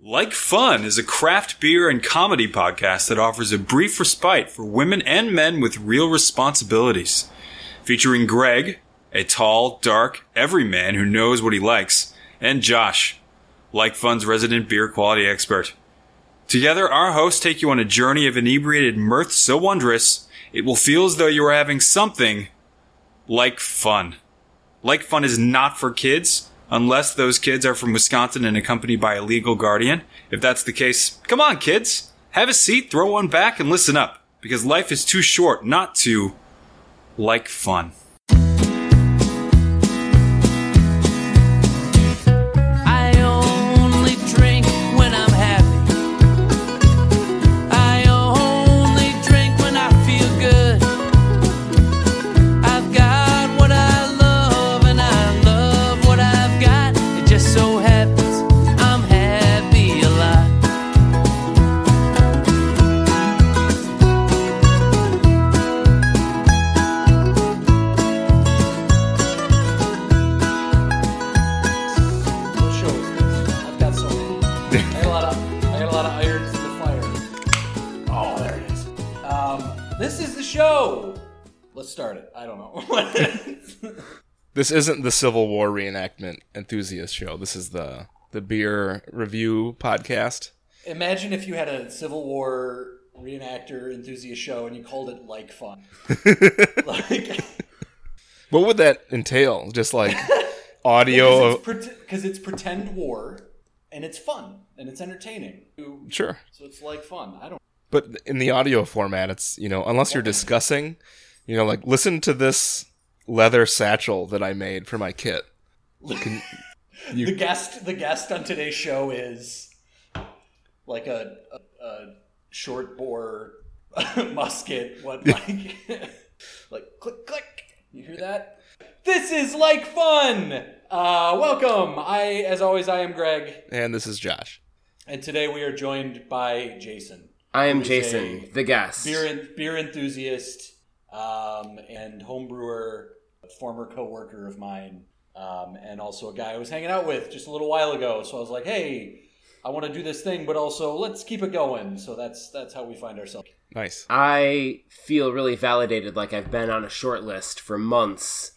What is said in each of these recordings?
Like Fun is a craft beer and comedy podcast that offers a brief respite for women and men with real responsibilities. Featuring Greg, a tall, dark, everyman who knows what he likes, and Josh, Like Fun's resident beer quality expert. Together, our hosts take you on a journey of inebriated mirth so wondrous, it will feel as though you are having something like fun. Like Fun is not for kids, unless those kids are from Wisconsin and accompanied by a legal guardian. If that's the case, come on, kids. Have a seat, throw one back, and listen up, because life is too short not to like fun. This isn't the Civil War reenactment enthusiast show. This is the the beer review podcast. Imagine if you had a Civil War reenactor enthusiast show and you called it like fun. like What would that entail? Just like audio because it's, pre- 'cause it's pretend war and it's fun and it's entertaining. sure. So it's like fun. I don't. But in the audio format, it's you know unless you're discussing, you know, like listen to this leather satchel that I made for my kit. Can, the guest the guest on today's show is like a, a, a short bore musket what like like click click you hear that this is like fun uh welcome i as always i am greg and this is Josh. and today we are joined by jason I am Jason, the guest. beer beer enthusiast um and homebrewer former co-worker of mine um, and also a guy I was hanging out with just a little while ago. So I was like, "Hey, I want to do this thing, but also let's keep it going." So that's that's how we find ourselves. Nice. I feel really validated, like I've been on a short list for months,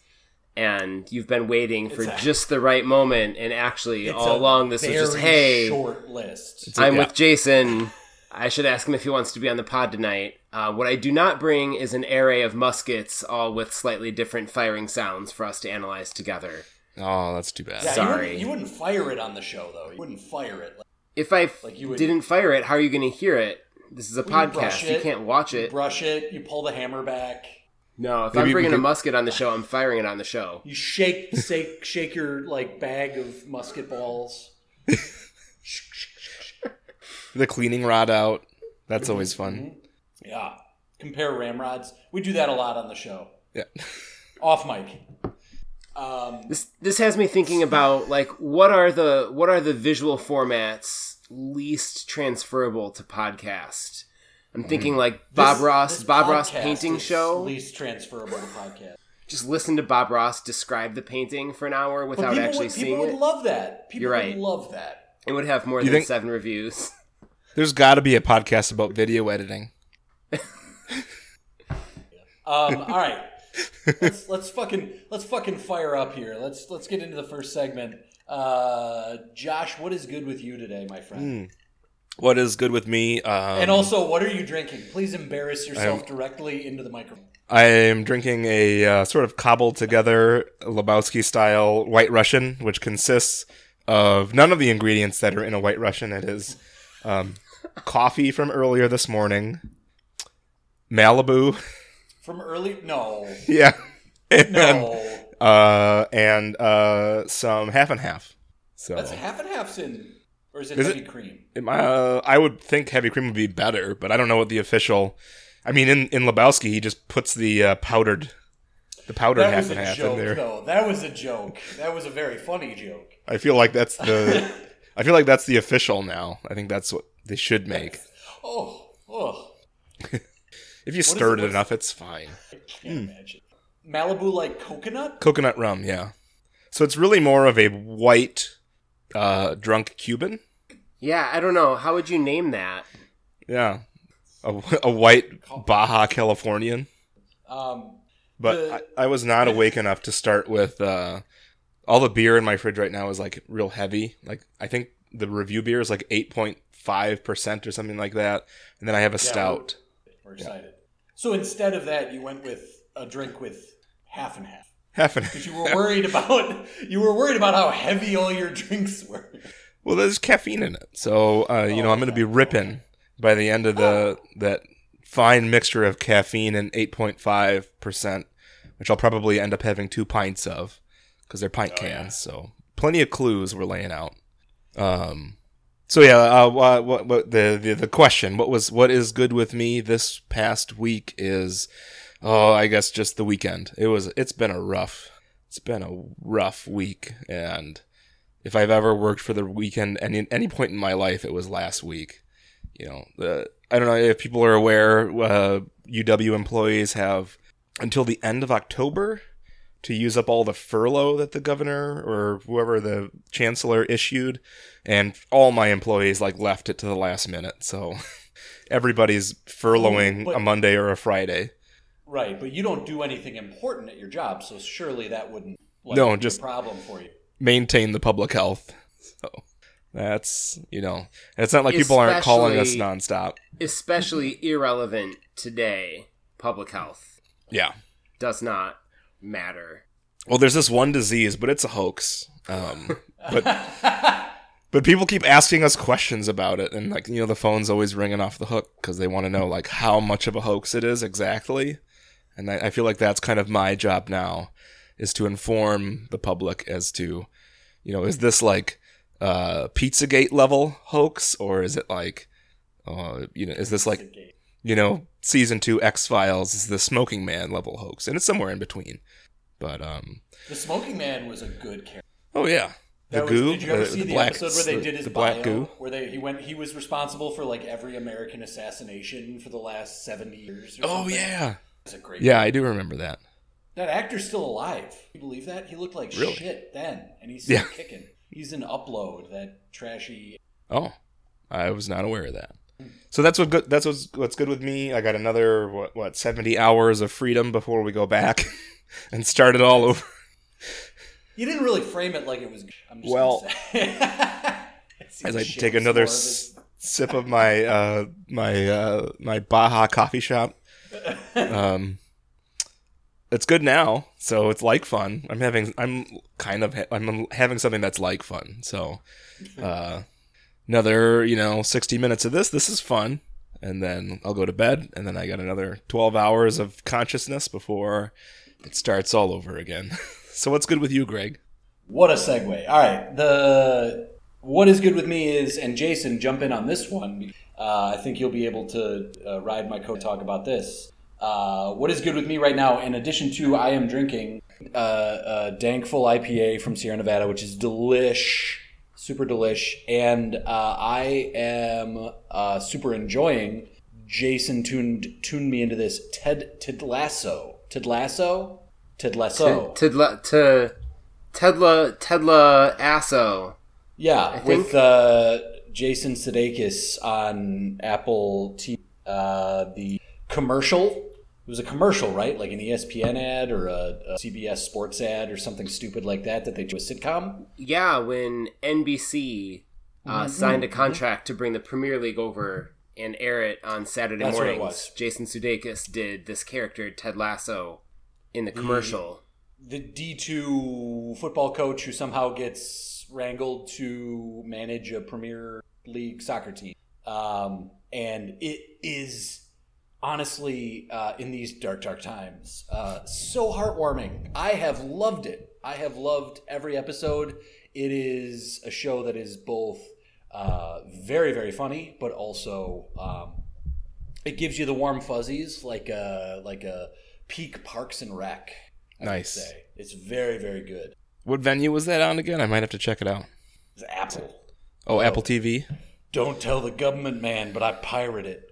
and you've been waiting for a- just the right moment. And actually, all along, this was just, "Hey, short list. I'm yeah. with Jason. I should ask him if he wants to be on the pod tonight." Uh, what I do not bring is an array of muskets, all with slightly different firing sounds for us to analyze together. Oh, that's too bad. Yeah, Sorry. You wouldn't, you wouldn't fire it on the show though. You wouldn't fire it. Like, If I Like you would- didn't fire it, how are you going to hear it? This is a you podcast. You it, can't watch you it. brush it. You pull the hammer back. No, if Maybe I'm we bringing a musket on the show, I'm firing it on the show. You shake shake shake your like bag of musket balls. The cleaning rod out. That's always fun. Yeah. Compare ramrods. We do that a lot on the show. Yeah. Off mic. Um, This this has me thinking about like what are the what are the visual formats least transferable to podcast? I'm thinking like Bob this- Ross, this Bob Ross painting show. Least transferable to podcast. Just listen to Bob Ross describe the painting for an hour without people actually would, seeing it. people it. would love that. People You're right. would love that. it would have more You than think- seven reviews. There's got to be a podcast about video editing. Um, all right. let's let's fucking let's fucking fire up here. Let's let's get into the first segment. Uh, Josh, what is good with you today, my friend? What is good with me? Um, And also, what are you drinking? Please embarrass yourself directly into the microphone. I am drinking a uh, sort of cobbled together Lebowski style White Russian, which consists of none of the ingredients that are in a White Russian. It is um, coffee from earlier this morning, Malibu, From early, no, yeah, and no, uh, and uh, some half and half. So that's half and half's in, or is it Is heavy it? cream? Am I, uh, I would think heavy cream would be better, but I don't know what the official. I mean, in in Lebowski, he just puts the uh, powdered, the powdered That half and half joke, in there. though. That was a joke. That was a very funny joke. I feel like that's the. I feel like that's the official now. I think that's what they should make. Oh, oh, If you is stir it- it enough, it's fine. I can't imagine. Malibu like coconut? Coconut rum, yeah. So it's really more of a white, uh, drunk Cuban. Yeah, I don't know. How would you name that? Yeah, a, a white Baja Californian. Um, But The- I, I was not awake enough to start with. Uh, all the beer in my fridge right now is like real heavy. Like I think the review beer is like eight point five percent or something like that, and then I have a stout. We're excited. So instead of that, you went with a drink with half and half. Half an. You were worried about you were worried about how heavy all your drinks were. Well, there's caffeine in it, so uh, you know Oh, I'm going to be ripping by the end of the that fine mixture of caffeine and 8.5 percent, which I'll probably end up having two pints of because they're pint Oh, yeah. cans. So plenty of clues we're laying out. Um, so yeah, uh, what, what, the, the the question? What was what is good with me this past week is, oh, I guess just the weekend. It was. It's been a rough. It's been a rough week, and if I've ever worked for the weekend any any point in my life, it was last week. You know, I don't know if people are aware. Uh, UW employees have until the end of October to use up all the furlough that the governor or whoever the chancellor issued, and all my employees like left it to the last minute. So everybody's furloughing But- a Monday or a Friday. Right, but you don't do anything important at your job, so surely that wouldn't like, No, be a just- problem for you. maintain the public health. So that's you know, it's not like people aren't calling us nonstop. Especially irrelevant today. Public health Yeah. does not matter. Well, there's this one disease, but it's a hoax. Um, but but people keep asking us questions about it, and like you know, the phone's always ringing off the hook because they want to know like how much of a hoax it is exactly. And I, I feel like that's kind of my job now, is to inform the public as to, you know, is this like uh, Pizzagate level hoax, or is it like, uh, you know, is this like you know, season two X Files is the Smoking Man level hoax, and it's somewhere in between. But um, The Smoking Man was a good character. oh yeah, the That was- goo. did you ever uh, see the, black, episode where they the- did his the black bio, goo? Where they he went he was responsible for like every American assassination for the last seventy years. Or Oh something. yeah, It's a great. yeah, I do remember that. that actor's still alive. You believe that? He looked like Really? shit then, and he's still Yeah. kicking. He's an upload that trashy. Oh, I was not aware of that. So that's what good. That's what's, what's good with me. I got another what what seventy hours of freedom before we go back and start it all over. You didn't really frame it like it was. I'm just Well. As I take another s- sip of my uh, my uh, my Baja coffee shop. Um, it's good now, so it's like fun. I'm having I'm kind of ha- I'm having something that's like fun. So, uh, another you know 60 minutes of this. This is fun, and then I'll go to bed, and then I got another 12 hours of consciousness before it starts all over again. so, what's good with you, Greg? What a segue. All right. The what is good with me is, and Jason, jump in on this one. Uh, I think you'll be able to uh, ride my coat. Talk about this. Uh, what is good with me right now? In addition to, I am drinking uh, a Dankful IPA from Sierra Nevada, which is delish, super delish, and uh, I am uh, super enjoying. Jason tuned tuned me into this Ted Ted Lasso. Ted Lasso. Ted Lasso. Tedla to Tedla Tedla Asso. Yeah, think- with uh, Jason Sudeikis on Apple TV. Uh, the commercial. It was a commercial, right? Like an ESPN ad or a, a CBS Sports ad or something stupid like that that they do a sitcom. Yeah, when NBC uh, Mm-hmm. signed a contract to bring the Premier League over and air it on Saturday That's what it mornings, was. Jason Sudeikis did this character Ted Lasso in the commercial. The D two football coach who somehow gets wrangled to manage a Premier League soccer team, um, and it is honestly uh, in these dark dark times uh, so heartwarming i have loved it i have loved every episode it is a show that is both uh, very very funny but also um, it gives you the warm fuzzies like a like a peak parks and rec I Nice. say. it's very very good What venue was that on again? I might have to check it out. it's apple Oh, Apple TV. don't tell the government man but i pirate it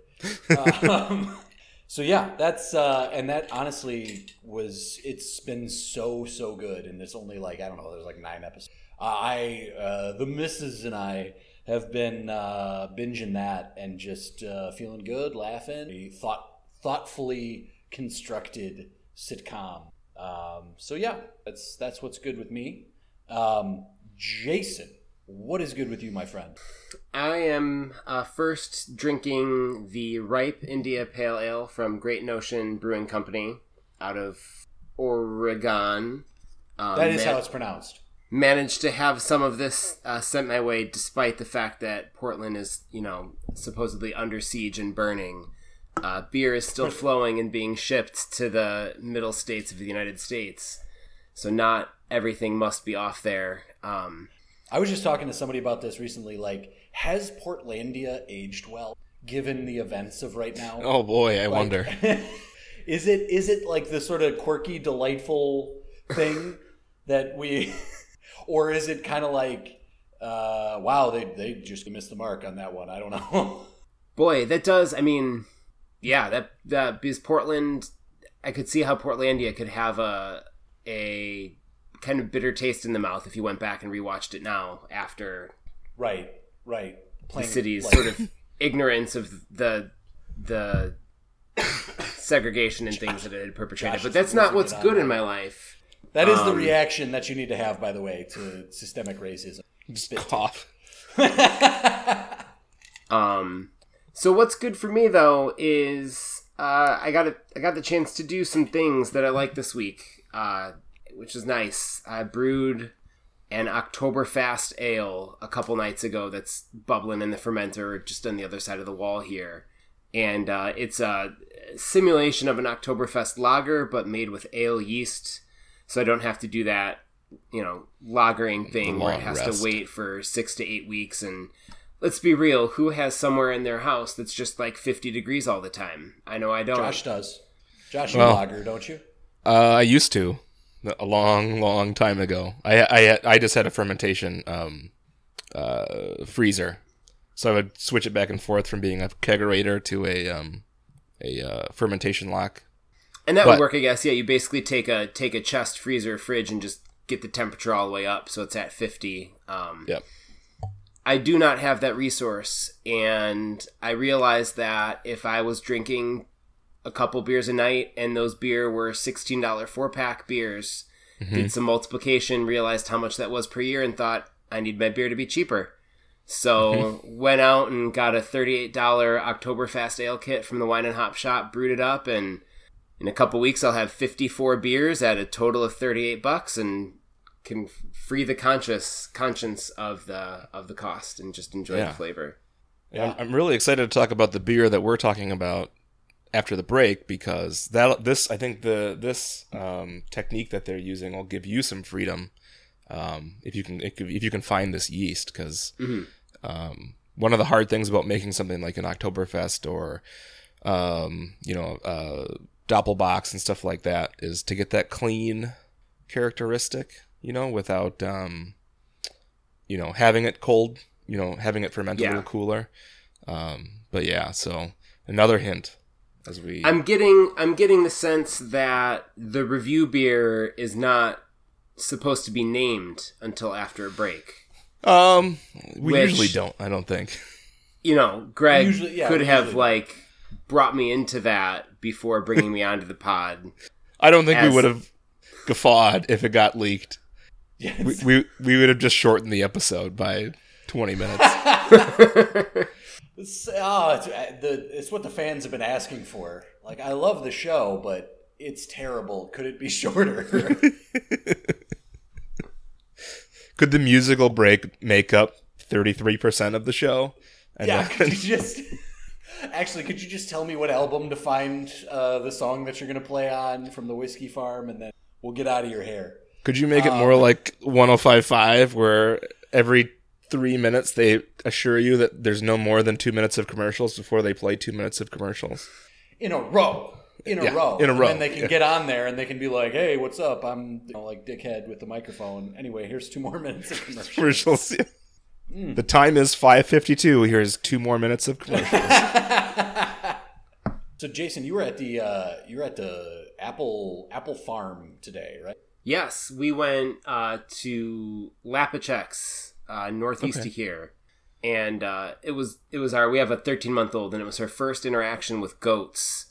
um, so yeah that's uh, and that honestly was it's been so so good and there's only like i don't know there's like nine episodes I, uh, the missus and I have been uh, binging that and just uh, feeling good, laughing. A thought, thoughtfully constructed sitcom. Um, so yeah, that's that's what's good with me. Um, Jason, what is good with you, my friend? I am uh, first drinking the ripe India Pale Ale from Great Notion Brewing Company out of Oregon. Um, That is ma- how it's pronounced. managed to have some of this uh, sent my way, despite the fact that Portland is, you know, supposedly under siege and burning. Uh, beer is still flowing and being shipped to the middle states of the United States, so not everything must be off there. Um, I was just talking to somebody about this recently. Like, has Portlandia aged well given the events of right now? Oh boy, I Like, wonder. is it is it like the sort of quirky, delightful thing that we, or is it kind of like, uh, wow, they they just missed the mark on that one? I don't know. boy, that does. I mean, yeah, that that because Portland, I could see how Portlandia could have a a kind of bitter taste in the mouth if you went back and rewatched it now after right, right. the city's like- sort of ignorance of the the segregation and things that it had perpetrated. Josh but that's not what's good in my life. That is the Um, reaction that you need to have, by the way, to systemic racism. Just cough. Um, so what's good for me though is uh, I got a, I got the chance to do some things that I like this week, uh, which is nice. I brewed an Oktoberfest ale a couple nights ago that's bubbling in the fermenter just on the other side of the wall here. And uh, it's a simulation of an Oktoberfest lager, but made with ale yeast. So I don't have to do that, you know, lagering thing where it has rest. to wait for six to eight weeks. And let's be real, who has somewhere in their house that's just like 50 degrees all the time? I know I don't. Josh does. Josh, you Well- lager, don't you? Uh, I used to, a long, long time ago. I I I just had a fermentation um, uh, freezer, so I would switch it back and forth from being a kegerator to a um, a uh, fermentation lock. And that But- would work, I guess. Yeah, you basically take a take a chest freezer fridge and just get the temperature all the way up so it's at 50. Um, Yep. I do not have that resource, and I realized that if I was drinking a couple beers a night and those beer were $16 four pack beers, mm-hmm. did some multiplication, realized how much that was per year, and thought I need my beer to be cheaper. So went out and got a $38 Oktoberfest ale kit from the wine and hop shop, brewed it up, and in a couple weeks I'll have 54 beers at a total of 38 bucks and can free the conscious conscience of the of the cost and just enjoy Yeah. the flavor. Yeah. I'm really excited to talk about the beer that we're talking about after the break because that this I think the this um, technique that they're using will give you some freedom um, if you can if you can find this yeast because um, one of the hard things about making something like an Oktoberfest or um, you know uh, Doppelbocks and stuff like that is to get that clean characteristic you know without um, you know having it cold you know having it ferment a little cooler. Um, but yeah so another hint as we I'm getting I'm getting the sense that the review beer is not supposed to be named until after a break. um we Which- usually don't i don't think You know, Greg Usually- yeah, could have usually- like brought me into that before bringing me onto the pod. i don't think As- we would have guffawed if it got leaked Yes. we, we we would have just shortened the episode by 20 minutes It's, oh, it's, uh, the, it's what the fans have been asking for. Like, I love the show, but it's terrible. Could it be shorter? could the musical break make up 33% of the show and yeah, could you just. Actually, could you just tell me what album to find uh, the song that you're going to play on from the Whiskey Farm, and then we'll get out of your hair? Could you make it more like 1055 where every three minutes they assure you that there's no more than two minutes of commercials before they play two minutes of commercials? in a row. In a Yeah, row. in a row, And then they can yeah. get on there and they can be like, "Hey, what's up? I'm you know, like dickhead with the microphone. Anyway, here's two more minutes of commercials." Commercials. The time is 5:52. Here's two more minutes of commercials. So, Jason, you were at the uh, you were at the Apple Apple Farm today, right? Yes, we went uh, to Lapacek's, uh, northeast Okay. of here, and uh, it was it was our we have a 13 month old, and it was her first interaction with goats,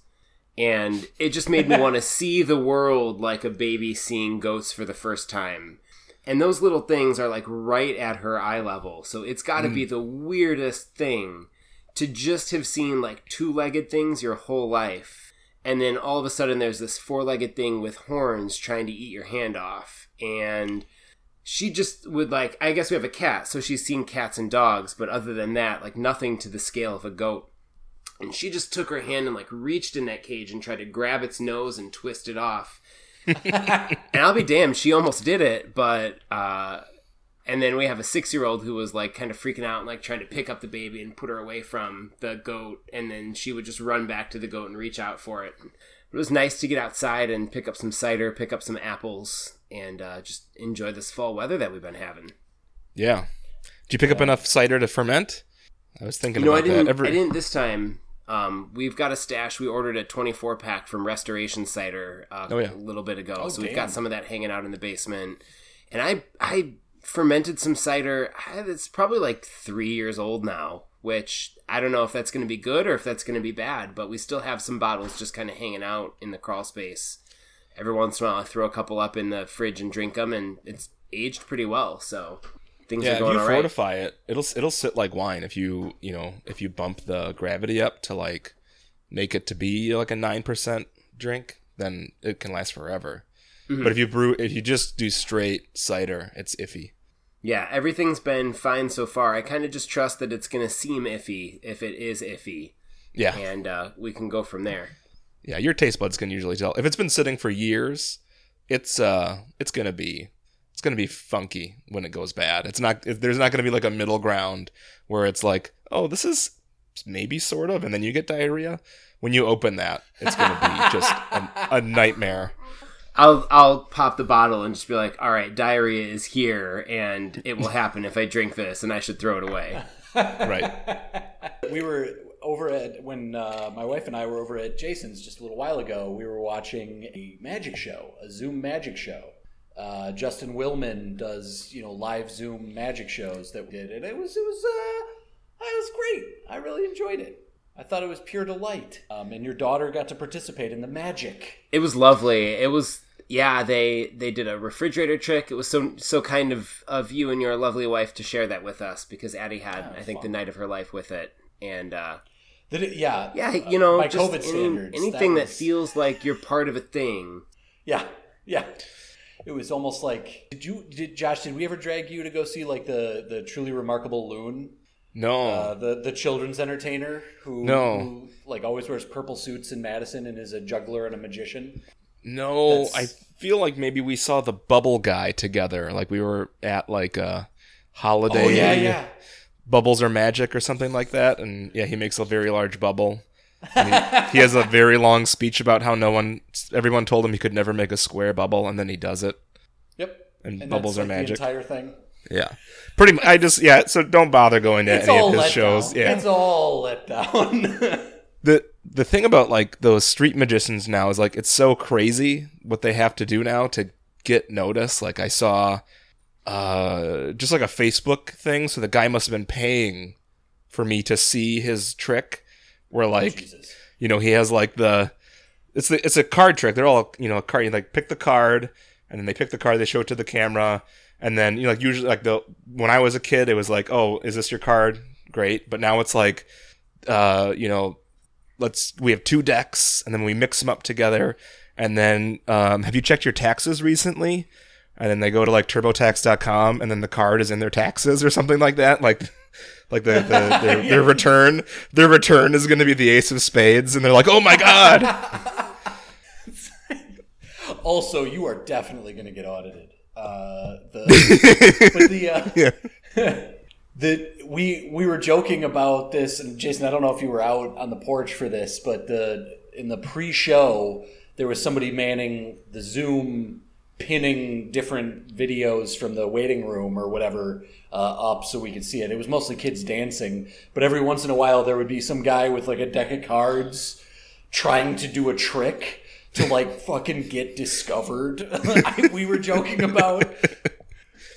and it just made me want to see the world like a baby seeing goats for the first time. And those little things are like right at her eye level, so it's got to be the weirdest thing to just have seen like two legged things your whole life. And then all of a sudden there's this four-legged thing with horns trying to eat your hand off. And she just would like i guess we have a cat so she's seen cats and dogs but other than that like nothing to the scale of a goat and she just took her hand and like reached in that cage and tried to grab its nose and twist it off and i'll be damned she almost did it but uh and then we have a six year old who was like kind of freaking out and like trying to pick up the baby and put her away from the goat. And then she would just run back to the goat and reach out for it. It was nice to get outside and pick up some cider, pick up some apples, and uh, just enjoy this fall weather that we've been having. Yeah. Did you pick up enough cider to ferment? I was thinking You know, I didn't. that. Every, I didn't this time. Um, we've got a stash. We ordered a 24 pack from Restoration Cider uh, Oh, yeah. a little bit ago, Oh, so we've got some of that hanging out in the basement. And I I fermented some cider. I- It's probably like three years old now, which I don't know if that's going to be good or if that's going to be bad. But we still have some bottles just kind of hanging out in the crawl space. Every once in a while, I throw a couple up in the fridge and drink them, and it's aged pretty well. So things yeah, are if going you all right. fortify it, it'll it'll sit like wine. If you you know if you bump the gravity up to like make it to be like a nine percent drink, then it can last forever. Mm-hmm. But if you brew, if you just do straight cider, it's iffy. Yeah, everything's been fine so far. I kind of just trust that it's going to seem iffy if it is iffy, Yeah, and uh, we can go from there. Yeah. Your taste buds can usually tell if it's been sitting for years. It's uh, it's gonna be it's gonna be funky when it goes bad. It's not. There's not gonna be like a middle ground where it's like, oh, this is maybe sort of, and then you get diarrhea. When you open that, it's gonna be just a, a nightmare. I'll I'll pop the bottle and just be like, "All right, diarrhea is here, and it will happen if I drink this, and I should throw it away." Right. we were over at when uh, my wife and I were over at Jason's just a little while ago. We were watching a magic show, a Zoom magic show. Uh, Justin Willman does you know live Zoom magic shows that we did, and it was it was uh, it was great. I really enjoyed it. I thought it was pure delight. Um, and your daughter got to participate in the magic. It was lovely. It was yeah. They they did a refrigerator trick. It was so so kind of of you and your lovely wife to share that with us because Addie had I think the night of her life with it, and uh, Did it, yeah, yeah, you know, by just COVID any- standards, anything that, was- feels like you're part of a thing. Yeah, yeah. It was almost like did you did Josh? Did we ever drag you to go see like the the truly remarkable loon, No. uh, the the children's entertainer who No. who, like always wears purple suits in Madison and is a juggler and a magician. no. that's- I feel like maybe we saw the bubble guy together. Like we were at like a holiday. Oh yeah, yeah. Bubbles are magic or something like that. And yeah, he makes a very large bubble. He, he has a very long speech about how no one, everyone told him he could never make a square bubble, and then he does it. Yep. And, And bubbles are like, magic. The entire thing. Yeah, pretty. much. I just yeah. So don't bother going to It's any of his shows. down. Yeah, It's all let down. the the thing about like those street magicians now is like it's so crazy what they have to do now to get notice. Like I saw uh just like a Facebook thing, so the guy must have been paying for me to see his trick where like Jesus. you know he has like the it's the it's a card trick. They're all you know a card. You like pick the card, and then they pick the card. They show it to the camera, and then you know like usually like the when I was a kid, it was like, oh, is this your card? Great. But now it's like, uh, you know, let's we have two decks, and then we mix them up together, and then um, have you checked your taxes recently? And then they go to like TurboTax.com, and then the card is in their taxes or something like that. Like, like the, the their, their return their return is going to be the Ace of Spades, and they're like, oh my god. Also, you are definitely going to get audited. Uh, the, but the uh, the we we were joking about this, and Jason, I don't know if you were out on the porch for this, but the in the pre-show there was somebody manning the Zoom, pinning different videos from the waiting room or whatever uh, up so we could see it. It was mostly kids dancing, but every once in a while there would be some guy with like a deck of cards trying to do a trick. to like fucking get discovered. We were joking about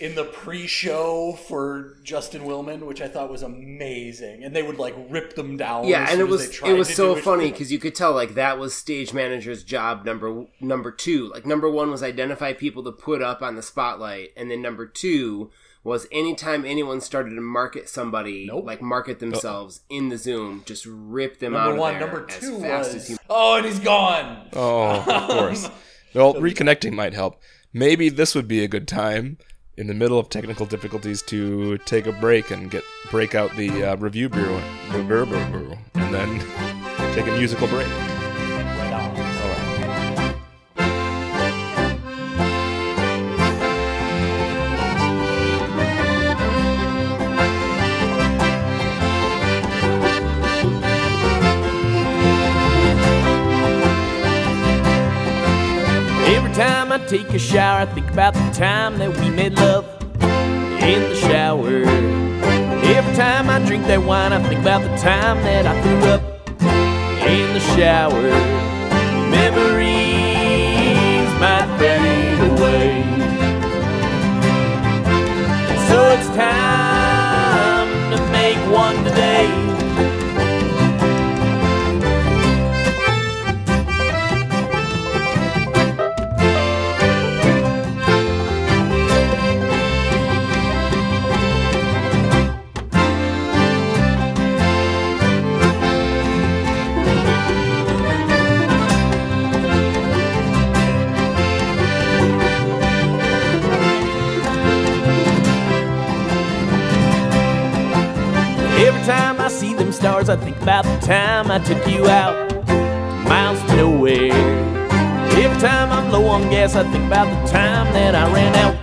in the pre-show for Justin Willman, which I thought was amazing, and they would like rip them down. Yeah, as and soon it was it was so funny because you could tell like that was stage manager's job number number two. Like number one was identify people to put up on the spotlight, and then number two was anytime anyone started to market somebody, Nope. like market themselves in the Zoom, just rip them out Number one, there number as two fast was as you. oh, and he's gone. Oh, of course. Well, reconnecting might help. Maybe this would be a good time in the middle of technical difficulties to take a break and get break out the uh, review bureau, and then take a musical break. Take a shower, I think about the time that we made love in the shower. Every time I drink that wine, I think about the time that I threw up in the shower. Memories might fade away. So it's time stars, I think about the time I took you out, miles to nowhere. Every time I'm low on gas, I think about the time that I ran out,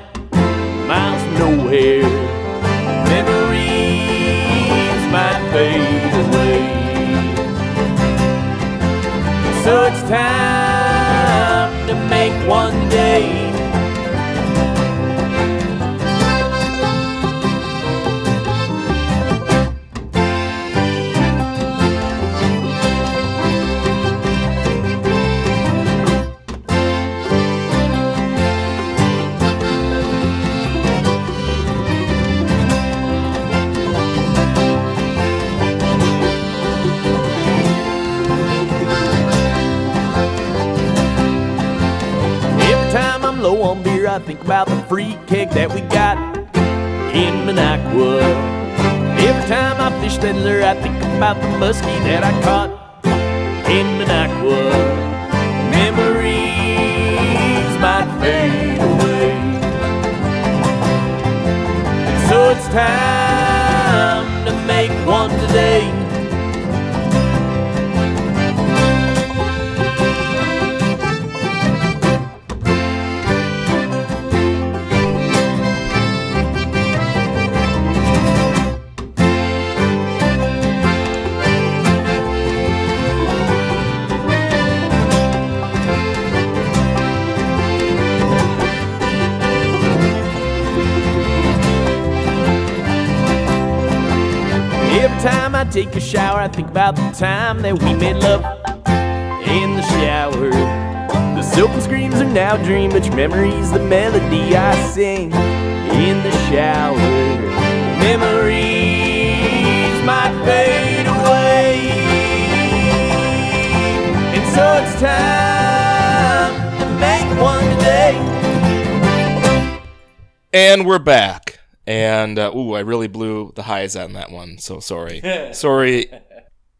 we're back. And uh, ooh, I really blew the highs on that one. So sorry, sorry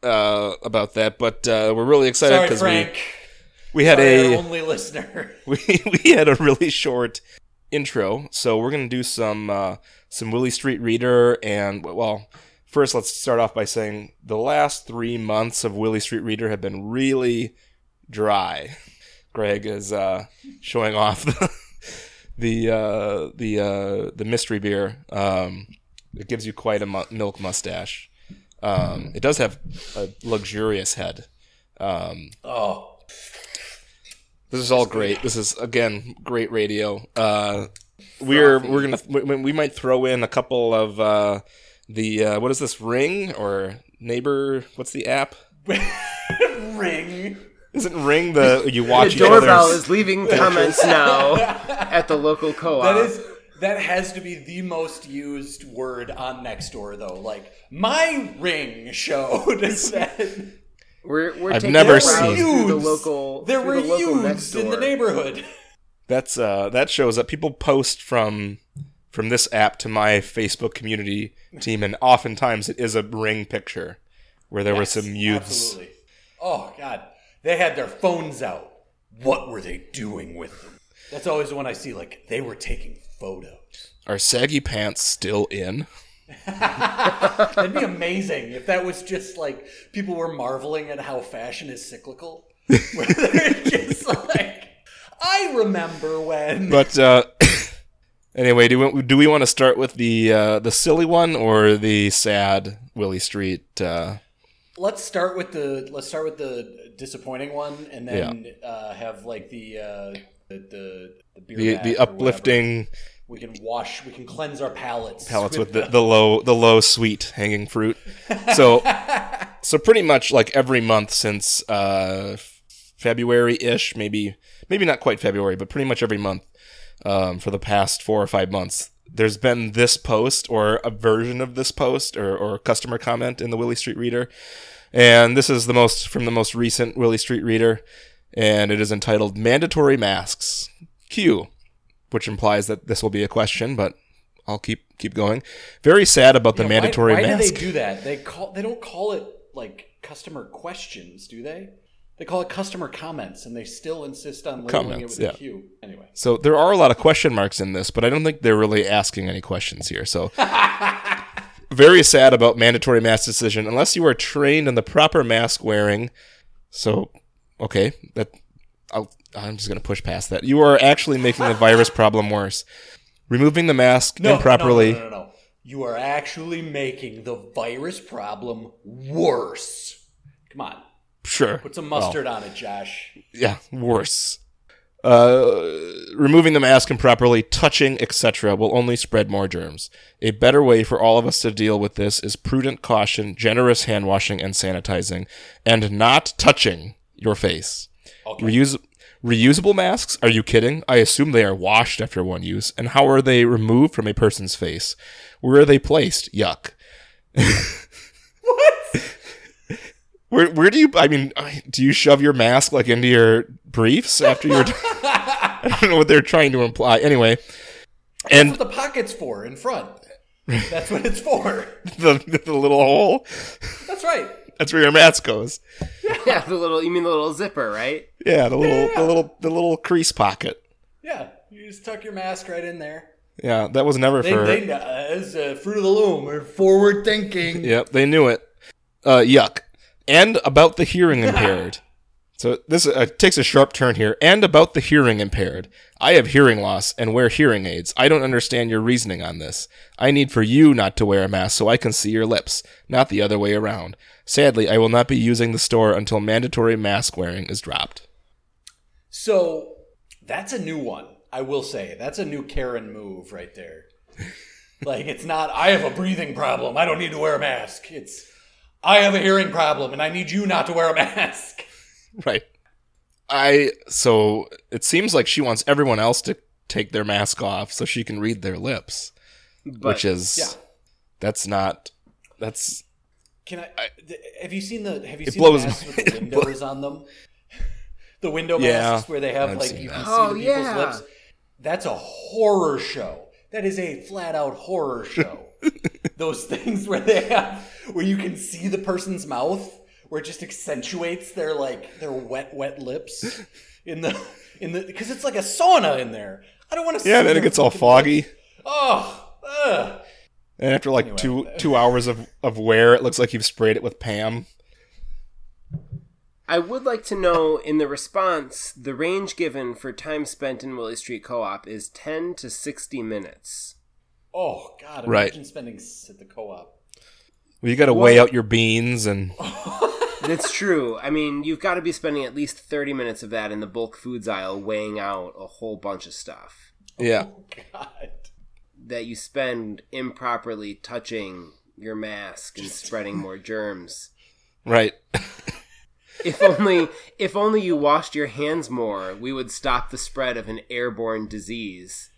uh, about that. But uh, we're really excited because we we had Sorry, a only listener. we we had a really short intro. So we're gonna do some uh, some Willy Street Reader and well. First, let's start off by saying the last three months of Willy Street Reader have been really dry. Greg is uh, showing off the the uh, the uh, the mystery beer. Um, it gives you quite a mu- milk mustache. Um, it does have a luxurious head. Um, Oh, this is all great. This is again great radio. Uh, we're we're gonna we, we might throw in a couple of uh, the uh, what is this ring or neighbor? What's the app? ring. Isn't Ring the you watch The doorbell other's? is leaving comments now at the local co-op. That is that has to be the most used word on Nextdoor though. Like my ring showed that we're we're I've taking never seen- the local. there were the local used in the neighborhood. That's uh that shows that people post from from this app to my Facebook community team, and oftentimes it is a Ring picture where there were some youths. Absolutely. Oh God, they had their phones out. What were they doing with them? That's always the one I see. Like they were taking photos. Are saggy pants still in? That'd be amazing if that was just like people were marveling at how fashion is cyclical. Where they're just like, I remember when. But uh, anyway, do we, do we want to start with the uh, the silly one or the sad Willy Street? Uh, let's start with the let's start with the disappointing one, and then uh, have like the uh, the the the, beer the uplifting We can wash. We can cleanse our palates. palettes with the, the low the low sweet hanging fruit. So so pretty much like every month since uh, February ish, maybe maybe not quite February, but pretty much every month um, for the past four or five months. There's been this post or a version of this post or, or customer comment in the Willy Street Reader. And this is the most from the most recent Willy Street Reader, and it is entitled Mandatory Masks. Q which implies that this will be a question, but I'll keep keep going. Very sad about the Yeah, mandatory why, why mask. do they do that? They call. They don't call it like customer questions, do they? They call it customer comments, and they still insist on labeling Comments, it with yeah. a Q. Anyway, so there are a lot of question marks in this, but I don't think they're really asking any questions here. So very sad about mandatory mask decision unless you are trained in the proper mask wearing. So okay, that I'll, I'm just going to push past that. You are actually making the virus problem worse. Removing the mask no, improperly. No, no, no, no, no. You are actually making the virus problem worse. Come on, Sure. put some mustard on it, Josh. yeah, worse. Uh, removing the mask improperly, touching, etc., will only spread more germs. A better way for all of us to deal with this is prudent caution, generous hand washing and sanitizing, and not touching your face. Okay. Reuse- reusable masks? Are you kidding? I assume they are washed after one use. And how are they removed from a person's face? Where are they placed? Yuck. Where, where do you? I mean, do you shove your mask like into your briefs after you're? I don't know what they're trying to imply. Anyway, and That's what the pocket's for in front. That's what it's for. the the little hole. That's right. That's where your mask goes. Yeah, the little. You mean the little zipper, right? Yeah, the little the little the little crease pocket. Yeah, you just tuck your mask right in there. Yeah, that was never They, for. they know, as uh, fruit of the loom, or forward thinking. Yep, they knew it. Uh, yuck. And about the hearing impaired. So this uh, takes a sharp turn here. And about the hearing impaired. I have hearing loss and wear hearing aids. I don't understand your reasoning on this. I need for you not to wear a mask so I can see your lips, not the other way around. Sadly, I will not be using the store until mandatory mask wearing is dropped. So that's a new one. I will say that's a new Karen move right there. like it's not. I have a breathing problem. I don't need to wear a mask. It's I have a hearing problem, and I need you not to wear a mask. Right. I so it seems like she wants everyone else to take their mask off so she can read their lips, But which is yeah. that's not that's Can I? th- have you seen the? Have you It seen blows the masks with the it blows- windows on them? The window Yeah, masks where they have I've like seen you can that. see Oh, the people's yeah. lips. That's a horror show. That is a flat out horror show. Those things where they have where you can see the person's mouth, where it just accentuates their like their wet wet lips in the in the because it's like a sauna in there. I don't want to. yeah. Then it gets all foggy. Oh, ugh. And after like two two hours of, of wear, it looks like you've sprayed it with Pam. I would like to know in the response, the range given for time spent in Willy Street Co-op is 10 to 60 minutes. Oh God! Right. Imagine spending at the co-op. Well, you got to weigh out your beans and That's true. I mean, you've got to be spending at least 30 minutes of that in the bulk foods aisle weighing out a whole bunch of stuff oh, yeah. God. that you spend improperly touching your mask and spreading more germs. Right. if only if only you washed your hands more, we would stop the spread of an airborne disease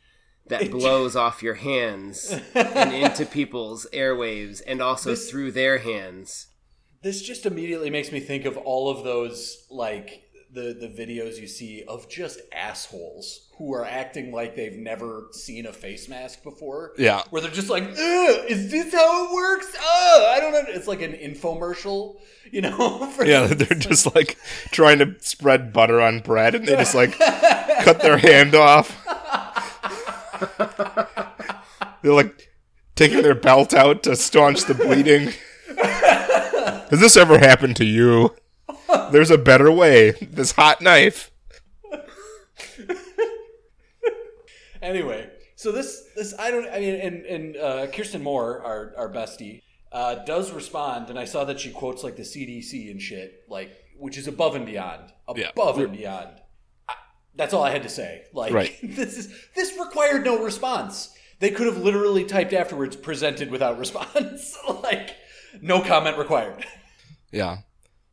that blows off your hands and into people's airwaves and also This- through their hands. This just immediately makes me think of all of those like the the videos you see of just assholes who are acting like they've never seen a face mask before. Yeah. Where they're just like, is this how it works? Ugh, I don't know. It's like an infomercial, you know? for- Yeah, they're just like trying to spread butter on bread and they just like cut their hand off. They're like taking their belt out to staunch the bleeding. Has this ever happened to you? There's a better way. This hot knife. Anyway, so this this I don't I mean and and uh, Kirsten Moore, our our bestie, uh, does respond, and I saw that she quotes like the CDC and shit, like which is above and beyond, Yeah. above and beyond. That's all I had to say. Like Right. this is this required no response. They could have literally typed afterwards, presented without response. like no comment required. Yeah.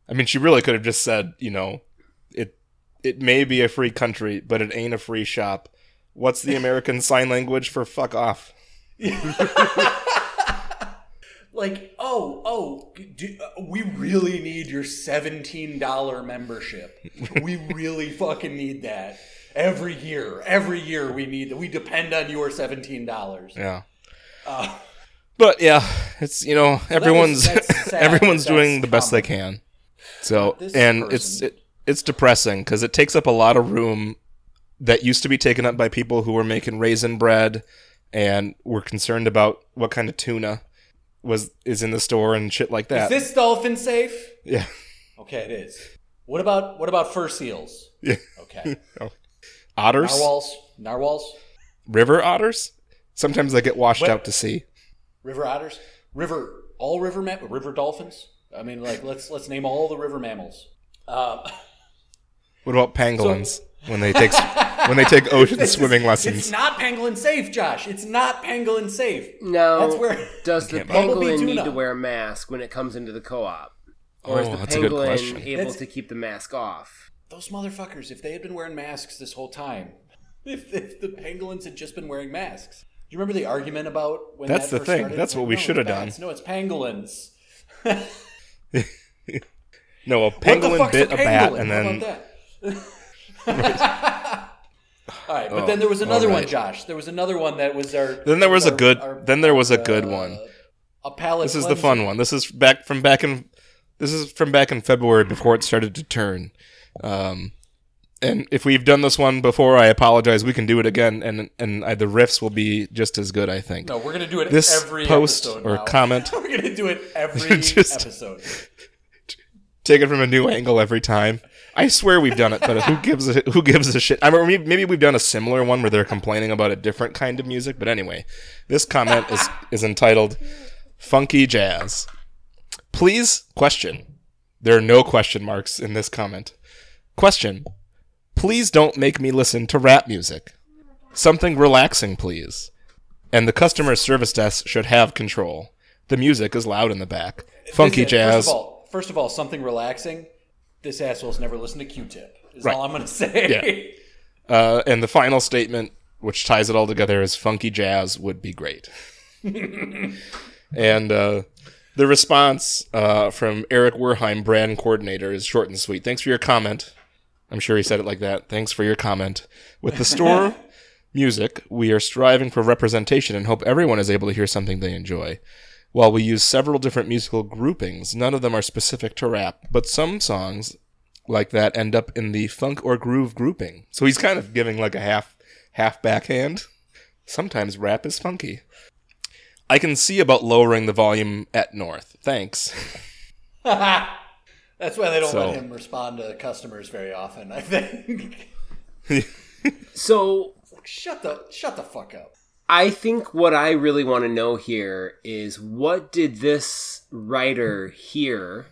I mean, she really could have just said, you know, it it may be a free country, but it ain't a free shop. What's the American sign language for fuck off? Like oh oh do, uh, we really need your $17 membership. We really fucking need that. Every year every year we need that. We depend on your $17 Yeah. Uh, but yeah, it's you know everyone's that's sad everyone's doing the best they can. So This and person- it's it, it's depressing because it takes up a lot of room that used to be taken up by people who were making raisin bread and were concerned about what kind of tuna was is in the store and shit like that. Is this dolphin safe yeah. okay it is what about what about fur seals Yeah. okay Otters? narwhals narwhals River otters? Sometimes they get washed What? out to sea. river otters river all river ma- river dolphins i mean like let's let's name all the river mammals uh, What about pangolins when they take when they take ocean swimming lessons. It's not pangolin safe, Josh. It's not pangolin safe. No, That's where does the can't- pangolin need to wear a mask when it comes into the co-op, or is Oh, the that's pangolin able That's- to keep the mask off? those motherfuckers, if they had been wearing masks this whole time, if, if the pangolins had just been wearing masks. Do you remember the argument about when That's that the thing. started? That's It's what like, we no, should have done. No, it's pangolins. No, a What pangolin bit a bat pangolin? and How then about that? All right, but then there was Oh, another all one. Josh. There was another one that was our. Then there was a good- our- then there was a good uh, one. A palate. this is the fun one. This is back from back in this is from back in February before it started to turn. Um, and if we've done this one before, I apologize. We can do it again, and and uh, the riffs will be just as good. I think. No, we're gonna do it This every post episode or now. comment- we're gonna do it every Just- episode. Take it from a new angle every time. I swear we've done it, but who gives a who gives a shit? I mean, maybe- we've done a similar one where they're complaining about a different kind of music. But anyway, this comment is is entitled "Funky Jazz." Please question. There are no question marks in this comment. Question. Please don't make me listen to rap music. Something relaxing, please. And the customer service desk should have control. The music is loud in the back. Funky jazz. First of all, first of all, something relaxing. This asshole's never listened to Q-Tip. Is Right. all I'm gonna say. Uh, and the final statement, which ties it all together, is funky jazz would be great. and uh, the response uh, from Eric Werheim, brand coordinator, is short and sweet. Thanks for your comment. I'm sure he said it like that. Thanks for your comment. With the store music, we are striving for representation and hope everyone is able to hear something they enjoy. While we use several different musical groupings, none of them are specific to rap, but some songs like that end up in the funk or groove grouping. So he's kind of giving like a half half backhand. Sometimes rap is funky. I can see about lowering the volume at North. Thanks. That's why they don't So- let him respond to customers very often. I think. So shut the shut the fuck up. I think what I really want to know here is what did this writer hear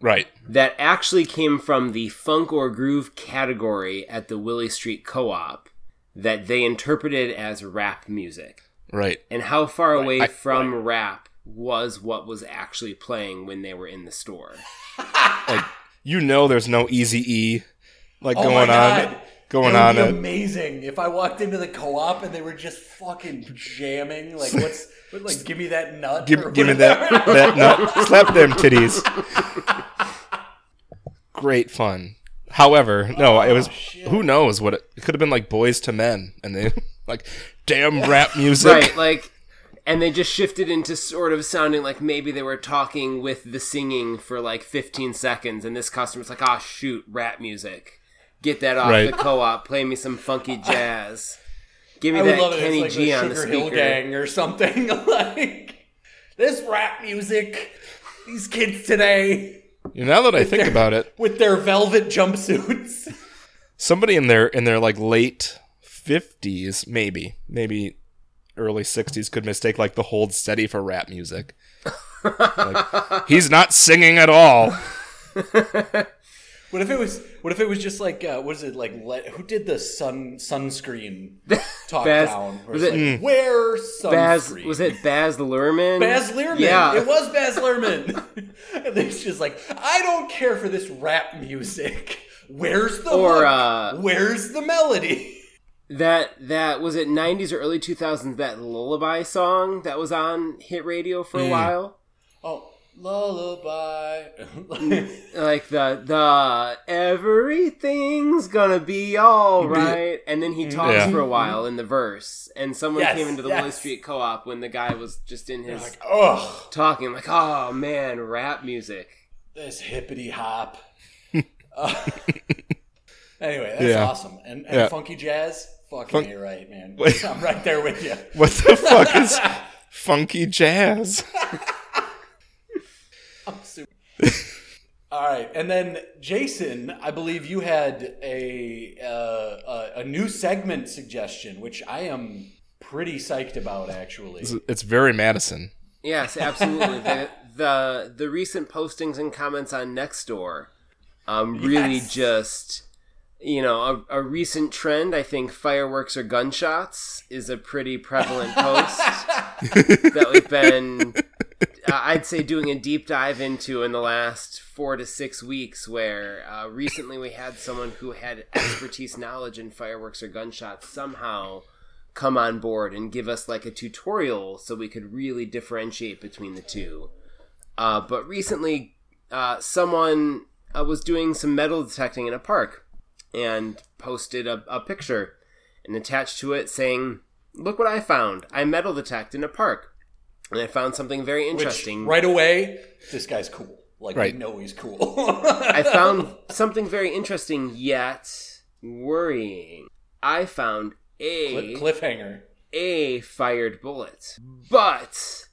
right. that actually came from the funk or groove category at the Willy Street Co-op that they interpreted as rap music? Right. And how far away I- from rap was what was actually playing when they were in the store? Like you know there's no easy E like Oh going my on God. Going That on would be at amazing if I walked into the co-op and they were just fucking jamming. Like, what's what, like? Give me that nut. Give, give me that that nut. Slap them titties. Great fun. However, no, it was. Who knows what it, it could have been like Boyz II Men, and they like damn rap music. right, like, and they just shifted into sort of sounding like maybe they were talking with the singing for like 15 seconds, and this customer's like, "Ah, shoot, rap music, get that off Right. the co-op, play me some funky jazz, give me I that love it. Kenny if it's G on the the Sugar Hill speaker." Gang or something. like this rap music. These kids today you Now that I think about it, with their velvet jumpsuits. somebody in their in their like late fifties, maybe, maybe early sixties, could mistake like the hold steady for rap music. Like, he's not singing at all. What if it was? What if it was just like? Uh, what is it like? Let, who did the sun sunscreen talk Baz- down? Where was it- like, wear sunscreen? Baz was it Baz Luhrmann? Baz Luhrmann. Yeah, it was Baz Luhrmann. and it's just like, I don't care for this rap music. Where's the Or, hook? uh, Where's the melody? that that was it 90s or early 2000s that lullaby song that was on hit radio for a while Oh, lullaby. like the the everything's gonna be all right and then he talks Yeah. for a while in the verse and someone Yes, came into the yes. Willy Street co-op when the guy was just in his like, ugh, talking like oh man rap music this hippity hop. Uh, anyway, that's Yeah. awesome. And, and Yeah. funky jazz, fucking Fun- A right, man. Wait. I'm right there with you. What the fuck is funky jazz? Super- All right, and then Jason, I believe you had a uh, a, a new segment suggestion, which I am pretty psyched about, actually. It's, it's very Madison. Yes, absolutely. the, the the recent postings and comments on Nextdoor um, really Yes. just you know a, a recent trend. I think fireworks or gunshots is a pretty prevalent post that we've been. I'd say doing a deep dive into in the last four to six weeks. Where uh, recently we had someone who had expertise, knowledge in fireworks or gunshots somehow come on board and give us like a tutorial so we could really differentiate between the two. Uh, but recently, uh, someone uh, was doing some metal detecting in a park and posted a, a picture and attached to it saying, Look what I found. I metal detect in a park. And I found something very Which, interesting. right away, this guy's cool. Like, Right. we know he's cool. I found something very interesting yet worrying. I found a Cliffhanger. a fired bullet. But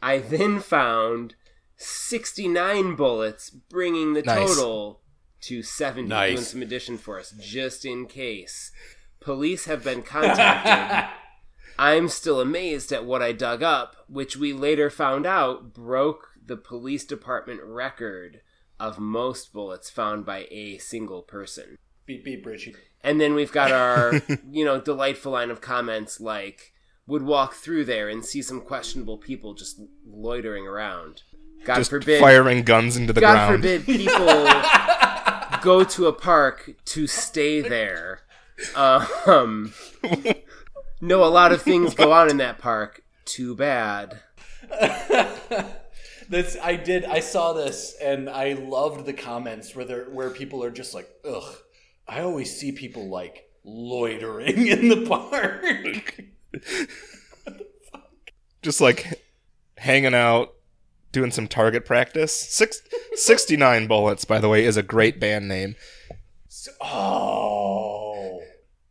I then found 69 bullets, bringing the Nice. total to 70. Nice. Doing some addition for us, just in case. Police have been contacted. I'm still amazed at what I dug up, which we later found out broke the police department record of most bullets found by a single person. Beep, beep, Richie. And then we've got our, you know, delightful line of comments like, would walk through there and see some questionable people just loitering around. God Just forbid. firing guns into the God ground. God forbid people go to a park to stay there. Um, no, a lot of things go on in that park. Too bad. This I did. I saw this and I loved the comments where there where people are just like, ugh. I always see people like loitering in the park. Just like hanging out, doing some target practice. Six, 69 bullets, by the way, is a great band name. oh,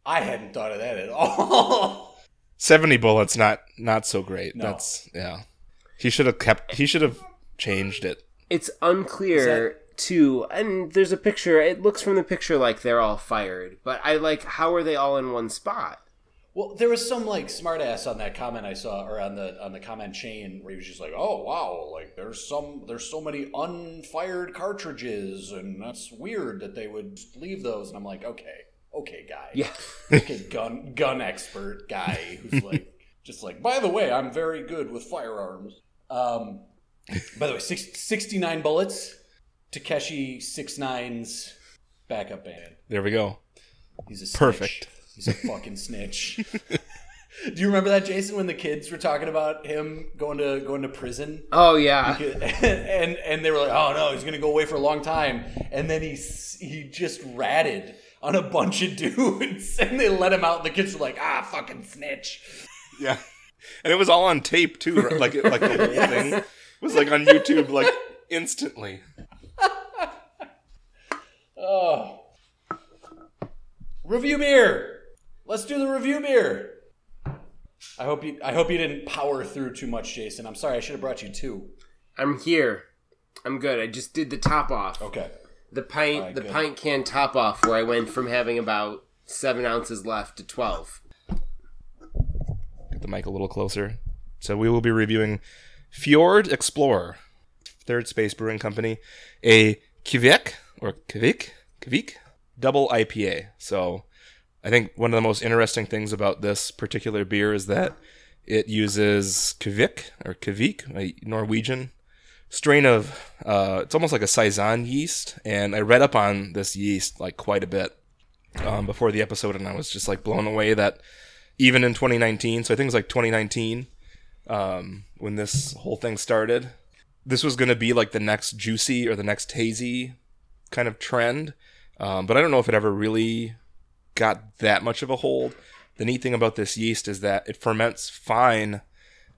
I hadn't thought of that at all. 70 bullets, not not so great. No. That's yeah. He should have kept. He should have changed it. It's unclear too, and there's a picture. It looks from the picture like they're all fired, but I like how are they all in one spot? Well, there was some like smartass on that comment I saw, or on the on the comment chain, where he was just like, "Oh wow, like there's some there's so many unfired cartridges, and that's weird that they would leave those." And I'm like, "Okay, okay, guy, Yeah. okay, gun gun expert guy who's like, just like, by the way, I'm very good with firearms." Um, by the way, six, 69 bullets. Tekashi 69's backup band. There we go. He's a snitch. Perfect. He's a fucking snitch. Do you remember that, Jason, when the kids were talking about him going to going to prison? Oh yeah, and and they were like, "Oh no, he's gonna go away for a long time." And then he he just ratted on a bunch of dudes, and they let him out. And the kids were like, "Ah, fucking snitch." Yeah, and it was all on tape too. right? Like, like the whole thing was like on YouTube, like instantly. Oh, review beer. Let's do the review beer. I hope you I hope you didn't power through too much, Jason. I'm sorry. I should have brought you two. I'm here. I'm good. I just did the top off. Okay. The pint, Alright, the good. pint can top off, where I went from having about seven ounces left to twelve. Get the mic a little closer. So we will be reviewing Fjord Explorer, Third Space Brewing Company, a Kveik or Kveik Kveik double IPA. So I think one of the most interesting things about this particular beer is that it uses Kveik or Kveik, a Norwegian strain of uh, it's almost like a saison yeast, and I read up on this yeast like quite a bit um, before the episode, and I was just like blown away that even in 2019, so I think it was like 2019 um, when this whole thing started, this was going to be like the next juicy or the next hazy kind of trend, um, but I don't know if it ever really got that much of a hold. The neat thing about this yeast is that it ferments fine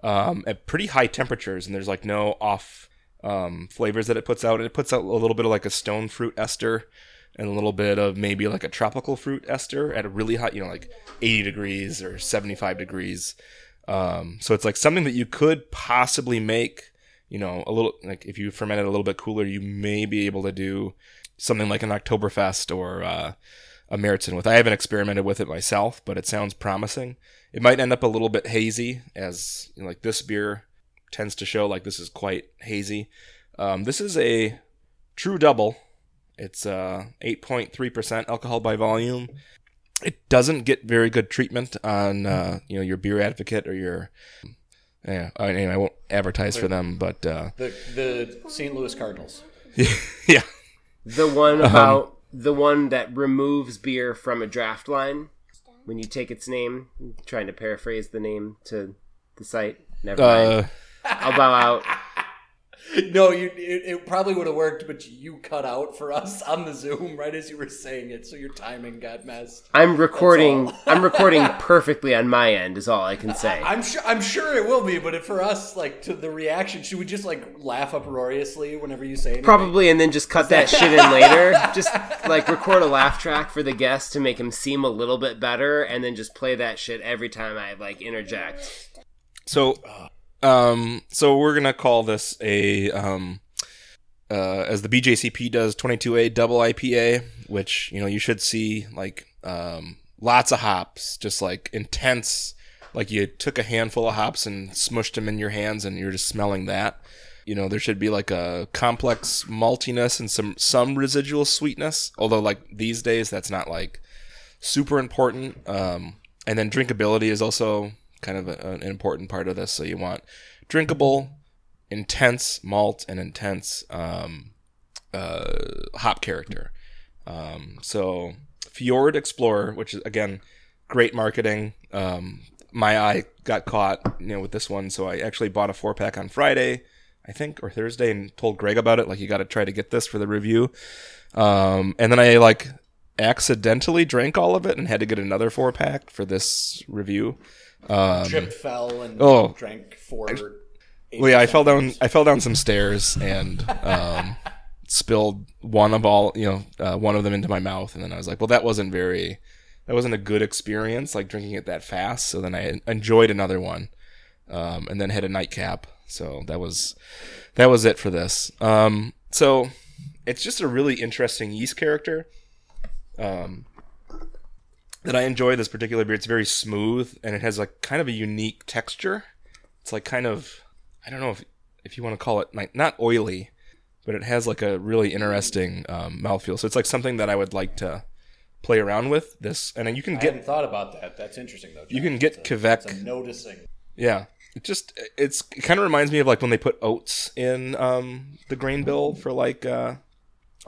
um, at pretty high temperatures, and there's like no off um, flavors that it puts out. It puts out a little bit of like a stone fruit ester and a little bit of maybe like a tropical fruit ester at a really hot, you know, like 80 degrees or 75 degrees. Um, so it's like something that you could possibly make, you know, a little like if you ferment it a little bit cooler, you may be able to do something like an Oktoberfest or uh, a Märzen with. I haven't experimented with it myself, but it sounds promising. It might end up a little bit hazy, as you know, like this beer tends to show. Like this is quite hazy. Um, this is a true double. It's uh, 8.3% alcohol by volume. It doesn't get very good treatment on uh, you know your beer advocate or your yeah. Anyway, I won't advertise for them, but uh, The the St. Louis Cardinals. yeah, The one about the one that removes beer from a draft line when you take its name. I'm trying to paraphrase the name to the site. Never mind. uh, I'll bow out. No, you it, it probably would have worked, but you cut out for us on the Zoom right as you were saying it, so your timing got messed. I'm recording. I'm recording perfectly on my end. Is all I can say. I'm sure I'm sure it will be, but if for us, like to the reaction, should we just like laugh uproariously whenever you say anything? Probably, and then just cut that shit in later. Just like record a laugh track for the guest to make him seem a little bit better, and then just play that shit every time I like interject. So, um, so we're gonna call this a um, uh, as the BJCP does 22A double IPA, which you know you should see like um, lots of hops, just like intense. Like you took a handful of hops and smushed them in your hands, and you're just smelling that. You know, there should be like a complex maltiness and some some residual sweetness. Although, like these days, that's not like super important. Um, and then drinkability is also kind of a, an important part of this. So you want drinkable, intense malt and intense um, uh, hop character. Um, so Fjord Explorer, which is again great marketing. Um, my eye got caught, you know, with this one, so I actually bought a four pack on Friday, I think, or Thursday, and told Greg about it. Like, you got to try to get this for the review. Um, and then I like accidentally drank all of it and had to get another four pack for this review. Um, tripped, fell, and Oh. drank four. well, yeah, I fell down. I fell down some stairs and um, spilled one of all, you know, uh, one of them into my mouth, and then I was like, well, that wasn't very, that wasn't a good experience, like drinking it that fast. So then I enjoyed another one, um, and then had a nightcap. So that was, that was it for this. Um, so it's just a really interesting yeast character. Um, that I enjoy this particular beer. It's very smooth and it has like kind of a unique texture. It's like kind of I don't know if if you want to call it like not oily, but it has like a really interesting um, mouthfeel. So it's like something that I would like to play around with. This and then you can I get hadn't thought about that. That's interesting though. you can get It's a- Quebec. it's noticing. Yeah, it just it's it kind of reminds me of like when they put oats in um, the grain bill for like uh,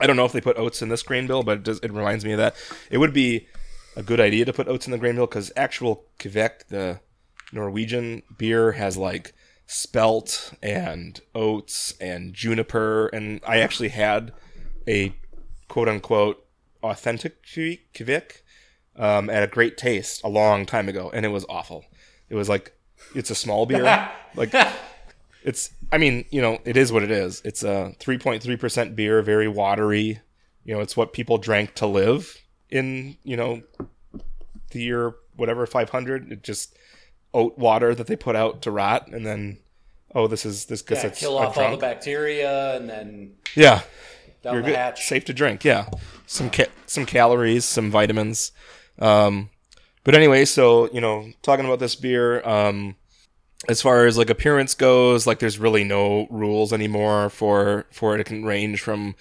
I don't know if they put oats in this grain bill, but it, does, it reminds me of that. It would be a good idea to put oats in the grain bill because actual Kveik, the Norwegian beer, has like spelt and oats and juniper, and I actually had a quote unquote authentic Kveik um, at a great taste a long time ago, and it was awful. It was like it's a small beer, like it's. I mean, you know, it is what it is. It's a 3.3% beer, very watery. You know, it's what people drank to live in, you know, the year whatever 500. It just oat water that they put out to rot, and then oh, this is this because Yeah, it's kill off all the bacteria and then Yeah, down you're the good. hatch. Safe to drink. Yeah, some ca- some calories, some vitamins. Um, but anyway, so you know, talking about this beer, um, as far as like appearance goes, like there's really no rules anymore for for it. It can range from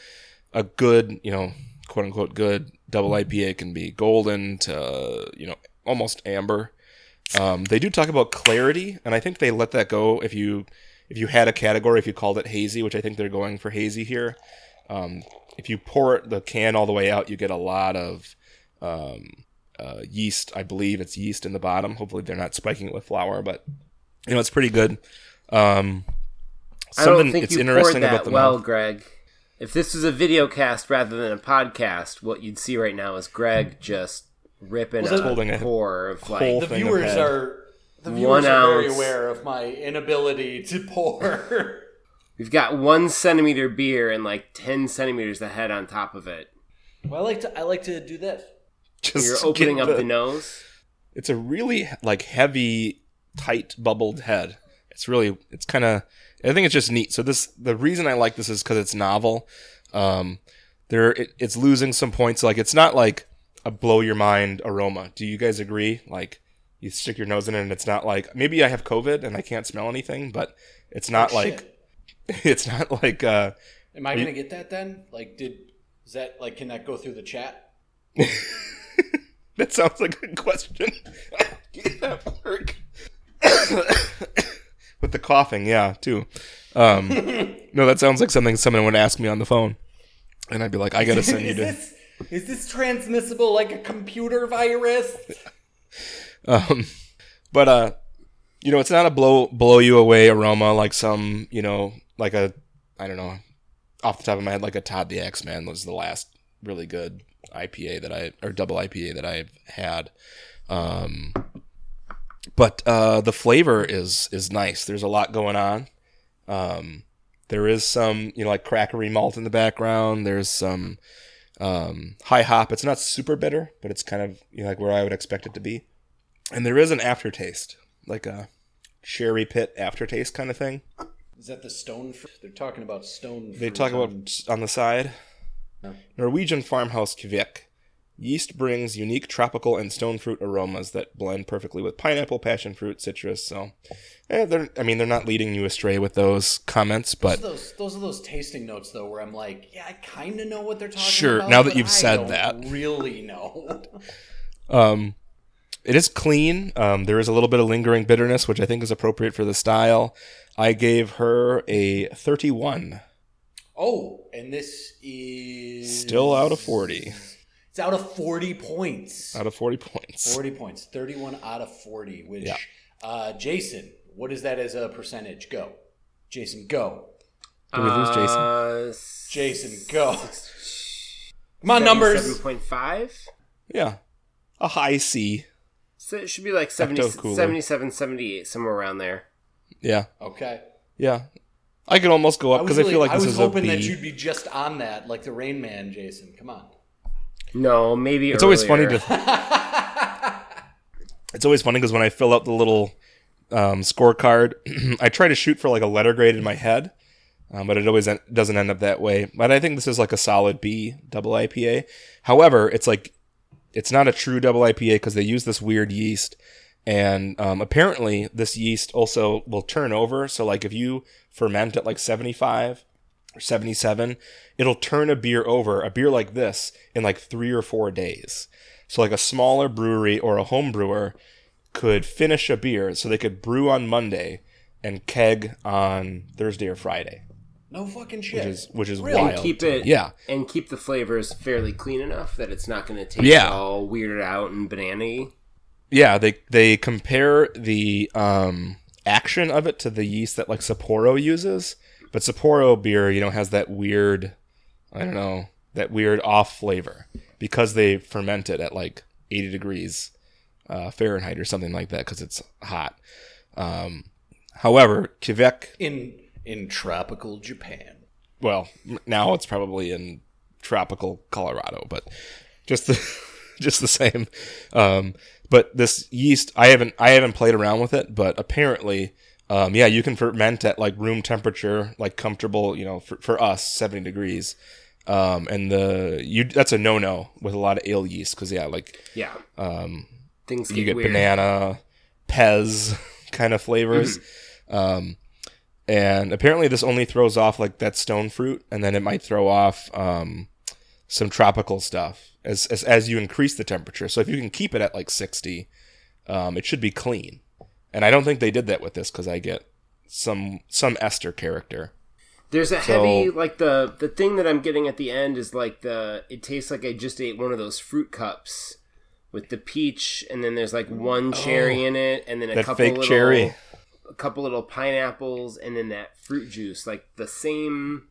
a good, you know, quote unquote good double IPA can be golden to you know almost amber. Um, they do talk about clarity, and I think they let that go if you if you had a category if you called it hazy, which I think they're going for hazy here. Um, if you pour it, the can all the way out, you get a lot of um, uh, yeast. I believe it's yeast in the bottom. Hopefully, they're not spiking it with flour, but you know it's pretty good. Um, I don't think it's you interesting poured about that the well. Greg. If this was a video cast rather than a podcast, what you'd see right now is Greg just ripping Well, a holding a pour of like the viewers are the One viewers are very aware of my inability to pour. we've got one centimeter beer and like ten centimeters of head on top of it. well, I like to I like to do this. Just You're opening get up the nose. it's a really like heavy, tight bubbled head. It's really it's kind of I think it's just neat. So this the reason I like this is because it's novel. Um, there it, it's losing some points. Like it's not like a blow your mind aroma. Do you guys agree? Like you stick your nose in it and it's not like maybe I have COVID and I can't smell anything, but it's not like Shit. it's not like uh Am I gonna get that then? Like, did is that like can that go through the chat? That sounds like a question. Get that work. With the coughing, yeah, too. Um, no, that sounds like something someone would ask me on the phone, and I'd be like, "I gotta send you to." this is this transmissible like a computer virus? Um, but uh, you know, it's not a blow blow you away aroma like some, you know, like a I don't know, off the top of my head, like a Todd the Axe Man was the last really good IPA that I or double IPA that I've had. Um, but uh, the flavor is is nice. There's a lot going on. Um, there is some, you know, like crackery malt in the background. There's some um, high hop. It's not super bitter, but it's kind of you know, like where I would expect it to be. And there is an aftertaste, like a cherry pit aftertaste kind of thing. Is that the stone fruit? They're talking about stone. They talk about on- on the side. No. Norwegian farmhouse Kveik. Yeast brings unique tropical and stone fruit aromas that blend perfectly with pineapple, passion fruit, citrus. So, eh, they're I mean they're not leading you astray with those comments, but those those are those tasting notes though, where I'm like, yeah, I kind of know what they're talking Sure, about. Sure, now that you've I said don't that. really know. Um, it is clean. Um, there is a little bit of lingering bitterness, which I think is appropriate for the style. I gave her a 31. oh, and this is Still out of 40. It's out of forty points. Out of 40 points. 40 points. 31 out of 40, which, Yeah. uh, Jason, what is that as a percentage? Go. Jason, go. Did we lose Jason? Uh, Jason, go. Come on, numbers. Seven point five. Yeah. A high C. So it should be like 70, 77, 78, somewhere around there. Yeah. Okay. Yeah. I could almost go up because I, really- feel like I this was is a hoping that you'd be just on that, like the Rain Man, Jason. Come on. No, maybe It's always funny to. it's always funny because when I fill out the little um, scorecard, I try to shoot for like a letter grade in my head, um, but it always en- doesn't end up that way. But I think this is like a solid B double IPA. However, it's like it's not a true double IPA because they use this weird yeast, and um, apparently this yeast also will turn over. So like if you ferment at like seventy five 77, it'll turn a beer over, a beer like this, in like three or four days. So, like a smaller brewery or a home brewer could finish a beer so they could brew on Monday and keg on Thursday or Friday. No fucking shit. which is which is Really? wild. keep it Yeah. and keep the flavors fairly clean enough that it's not going to taste Yeah. all weirded out and banana Yeah, they they compare the um, action of it to the yeast that like Sapporo uses, but Sapporo beer, you know, has that weird, I don't know, that weird off flavor because they ferment it at like 80 degrees uh, Fahrenheit or something like that because it's hot. Um, however, Quebec, in in tropical Japan. well, now it's probably in tropical Colorado, but just the just the same. Um, but this yeast, I haven't I haven't played around with it, but apparently, um, yeah, you can ferment at like room temperature, like comfortable, you know, for, for us seventy degrees. Um, and the you that's a no no with a lot of ale yeast because yeah, like Yeah. um, Things you get weird. banana, Pez kind of flavors. Um, and apparently, this only throws off like that stone fruit, and then it might throw off um, some tropical stuff as, as as you increase the temperature. So if you can keep it at like sixty, um, it should be clean. And I don't think they did that with this because I get some some ester character. There's a So- heavy like the the thing that I'm getting at the end is like the it tastes like I just ate one of those fruit cups with the peach and then there's like one oh. cherry in it and then a couple little cherry. a couple little pineapples and then that fruit juice like the same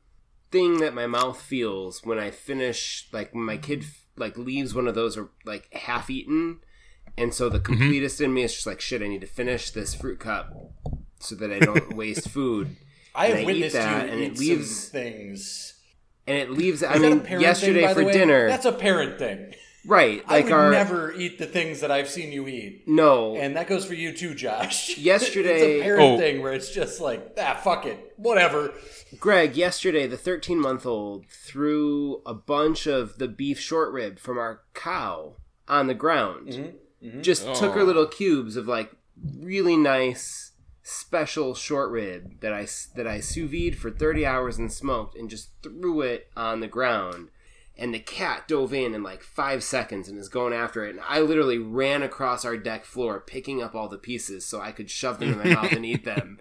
thing that my mouth feels when I finish like when my kid like leaves one of those or like half eaten and so the Mm-hmm. completest in me is just like shit I need to finish this fruit cup so that I don't waste food I And have I eat that, you and eat it leaves- things. and it leaves I Is that a mean yesterday thing, for way? dinner That's a parent thing. right I like would our never eat the things that I've seen you eat. no And that goes for you too, Josh. Yesterday- it's a parent Oh. thing where it's just like, ah, fuck it, whatever. Greg, yesterday the 13 month old threw a bunch of the beef short rib from our cow on the ground. Mm-hmm. Mm-hmm. Just took her little cubes of like really nice special short rib that I that I sous vide for 30 hours and smoked and just threw it on the ground. And the cat dove in in like five seconds and is going after it. And I literally ran across our deck floor picking up all the pieces so I could shove them in my mouth and eat them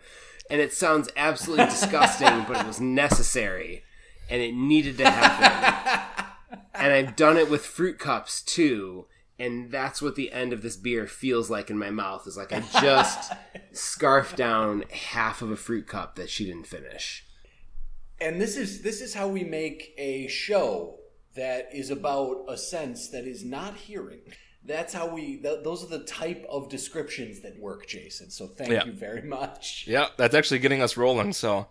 and it sounds absolutely disgusting, but it was necessary, and it needed to happen. and I've done it with fruit cups too, and that's what the end of this beer feels like in my mouth. Is like I just scarfed down half of a fruit cup that she didn't finish. And this is this is how we make a show that is about a sense that is not hearing. That's how we. Th- those are the type of descriptions that work, Jason. So thank Yeah. you very much. Yeah, that's actually getting us rolling. So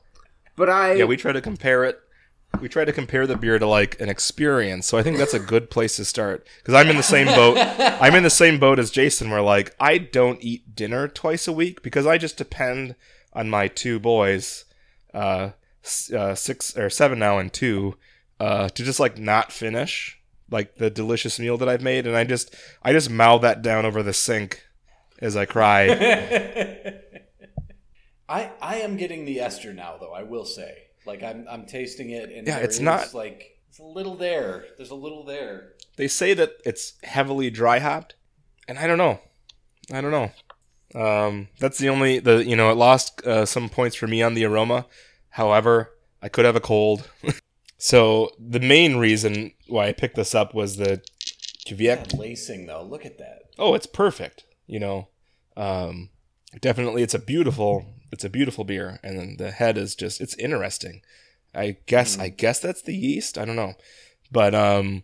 But I, yeah, we try to compare it. We try to compare the beer to like an experience. So I think that's a good place to start because I'm in the same boat. I'm in the same boat as Jason. Where like I don't eat dinner twice a week because I just depend on my two boys, uh, uh six or seven now and two, uh, to just like not finish like the delicious meal that I've made, and I just I just mouth that down over the sink as I cry. I I am getting the ester now, though. I will say, like I'm I'm tasting it, and Yeah, it's not- like it's a little there. There's a little there. they say that it's heavily dry hopped, and I don't know. I don't know. Um, that's the only the you know it lost uh, some points for me on the aroma. However, I could have a cold. so the main reason why I picked this up was the. That lacing, though. Look at that. Oh, it's perfect. You know, um, definitely it's a beautiful it's a beautiful beer, and then the head is just it's interesting. I guess I guess that's the yeast. I don't know, but um,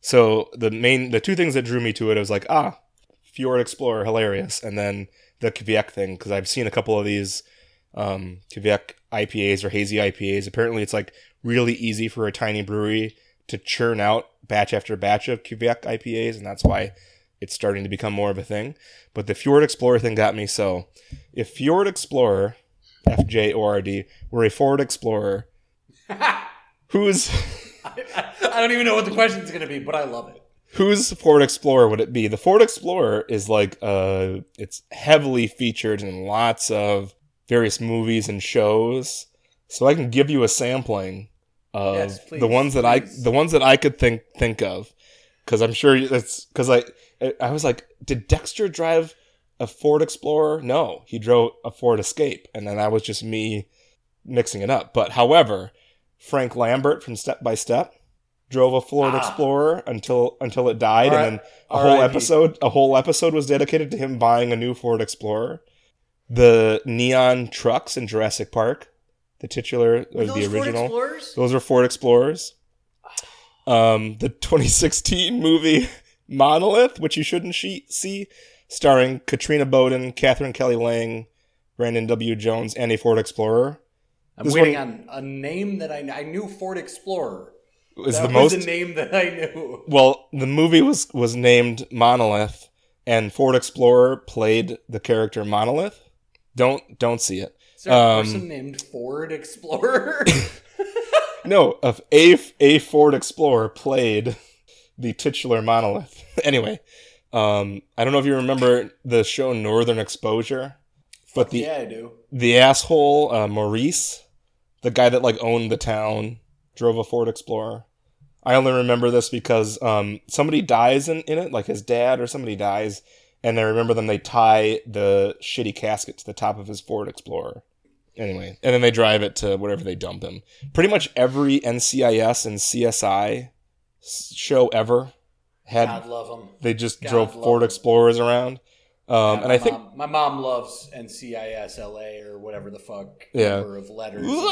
so the main the two things that drew me to it I was like ah, Fjord Explorer hilarious, and then the Kveik thing because I've seen a couple of these um IPAs or hazy IPAs. Apparently, it's like really easy for a tiny brewery to churn out batch after batch of Kveik IPAs, and that's why it's starting to become more of a thing. But the Fjord Explorer thing got me. So if Fjord Explorer, F J O R D, were a Ford Explorer, who's. I, I don't even know what the question's going to be, but I love it. whose Ford Explorer would it be? The Ford Explorer is like uh, it's heavily featured in lots of various movies and shows. So I can give you a sampling of Yes, please, the ones that I the ones that I could think think of because I'm sure that's because I I was like, did Dexter drive a Ford Explorer? No, he drove a Ford Escape, and then that was just me mixing it up. But however, Frank Lambert from Step by Step drove a Ford Ah. Explorer until until it died, and then a whole episode a whole episode was dedicated to him buying a new Ford Explorer. The neon trucks in Jurassic Park, the titular or the original. Those are Ford Explorers. Um, the 2016 movie Monolith, which you shouldn't she- see, starring Katrina Bowden, Katherine Kelly Lang, Brandon W. Jones, and a Ford Explorer, I'm This waiting one- on a name that I I knew Ford Explorer. is that the was most. a name that I knew. well, the movie was was named Monolith, and Ford Explorer played the character Monolith. Don't don't see it. Is there a Um, person named Ford Explorer? No, of a a Ford Explorer played the titular monolith. anyway, um, I don't know if you remember the show Northern Exposure, but the yeah, I do. the asshole uh, Maurice, the guy that like owned the town, drove a Ford Explorer. I only remember this because um, somebody dies in, in it, like his dad or somebody dies, and I remember them. They tie the shitty casket to the top of his Ford Explorer. Anyway, and then they drive it to wherever they dump him. Pretty much every NCIS and CSI show ever had God love him. they just God drove Ford them. Explorers around. Um, Yeah, and I my think my mom loves NCIS LA or whatever the fuck Yeah. number of letters. in a row.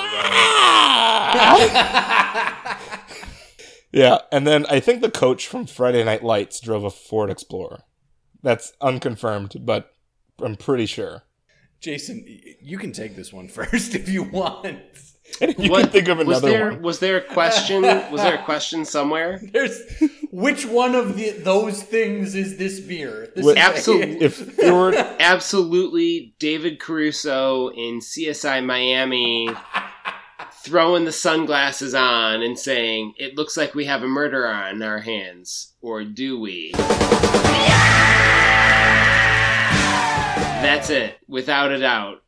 yeah, and then I think the coach from Friday Night Lights drove a Ford Explorer. That's unconfirmed, but I'm pretty sure. Jason, you can take this one first if you want. And if you What- can think of was another there one. was there a question? Was there a question somewhere? There's which one of the those things is this beer? This What- is a- Absolute- If Ford, Absolutely, David Caruso in CSI Miami throwing the sunglasses on and saying, "It looks like we have a murder on our hands, or do we?" That's it, without a doubt.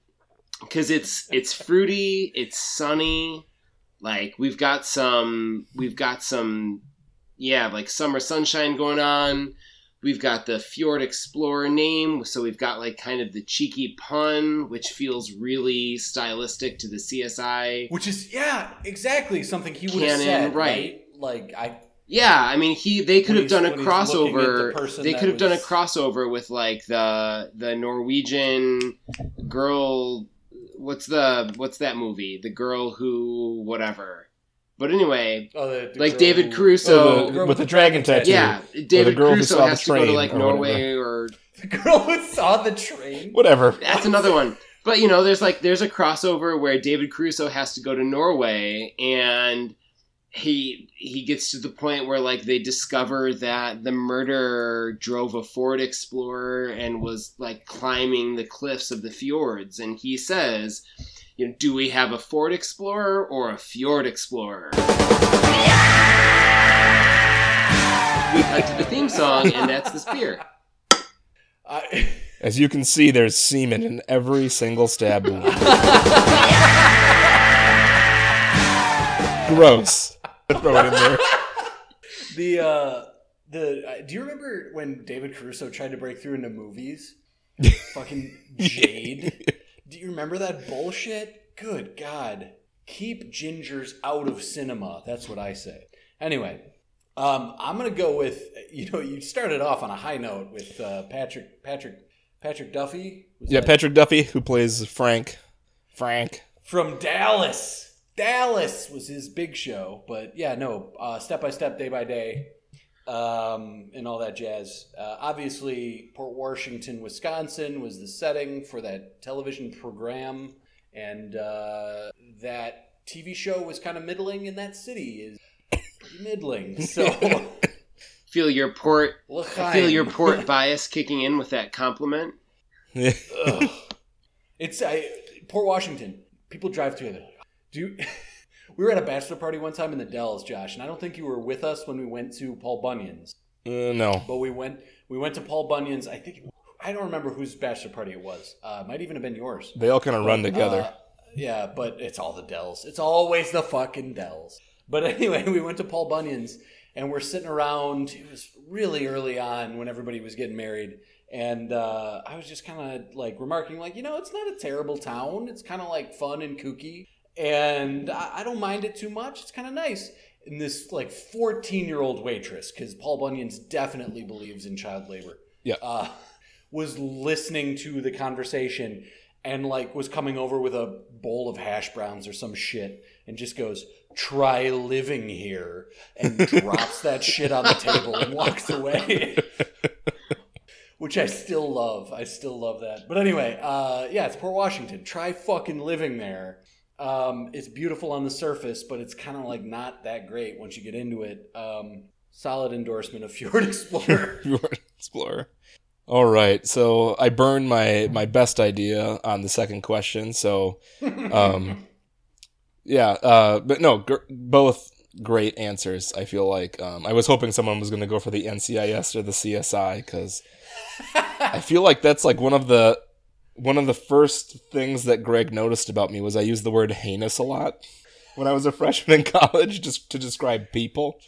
Because it's it's fruity, it's sunny. Like we've got some, we've got some, yeah, like summer sunshine going on. We've got the Fjord Explorer name, so we've got like kind of the cheeky pun, which feels really stylistic to the CSI. which is yeah, exactly something he would have said, right. right? Like I Yeah, I mean, he they could have done a he's- when he's looking at the crossover. They could have done a crossover with like the the Norwegian girl. What's the what's that movie? The girl who whatever. But anyway, oh, the, the like David who- Caruso. Oh, the- with the dragon tattoo. yeah, David girl who Caruso saw the has to go to like or Norway or the girl who saw the train. whatever. That's another one. But you know, there's like there's a crossover where David Caruso has to go to Norway and he he gets to the point where like they discover that the murderer drove a Ford Explorer and was like climbing the cliffs of the fjords and he says, you know, do we have a Ford Explorer or a Fjord Explorer? We cut to the theme song and that's the spear I, As you can see, there's semen in every single stab wound. Gross. Throw it in there. the uh, the uh, do you remember when David Caruso tried to break through into movies? Fucking Jade. Do you remember that bullshit? Good God. Keep gingers out of cinema. That's what I say. Anyway, um, I'm gonna go with you know you started off on a high note with uh, Patrick Patrick Patrick Duffy. Yeah, Patrick Duffy, who plays Frank. Frank. from Dallas. Dallas was his big show, but yeah, no, uh, step by step, day by day, um, and all that jazz. Uh, obviously, Port Washington, Wisconsin, was the setting for that television program, and uh, that TV show was kind of middling, in that city is pretty middling. So, Feel your port I L'chaim. feel your port bias kicking in with that compliment. Ugh. It's I, Port Washington. People drive through there. Do you, we were at a bachelor party one time in the Dells, Josh, and I don't think you were with us when we went to Paul Bunyan's. Uh, no. But we went we went to Paul Bunyan's. I think I don't remember whose bachelor party it was. Uh, might even have been yours. They all kind of run together. Uh, yeah, but it's all the Dells. It's always the fucking Dells. But anyway, we went to Paul Bunyan's and we're sitting around. It was really early on when everybody was getting married. And uh, I was just kind of like remarking, like, you know, it's not a terrible town. It's kind of like fun and kooky. And I, I don't mind it too much. It's kind of nice. And this like 14 year old waitress, because Paul Bunyan's definitely believes in child labor. Yeah. Uh, was listening to the conversation and like was coming over with a bowl of hash browns or some shit and just goes try living here and drops that shit on the table and walks away which i still love i still love that but anyway uh, yeah it's port washington try fucking living there um, it's beautiful on the surface but it's kind of like not that great once you get into it um, solid endorsement of fjord explorer Fjord Explorer. All right, so I burned my my best idea on the second question. So, um, yeah, uh, but no, gr- both great answers. I feel like um, I was hoping someone was going to go for the NCIS or the CSI because I feel like that's like one of the one of the first things that Greg noticed about me was I used the word heinous a lot when I was a freshman in college just to describe people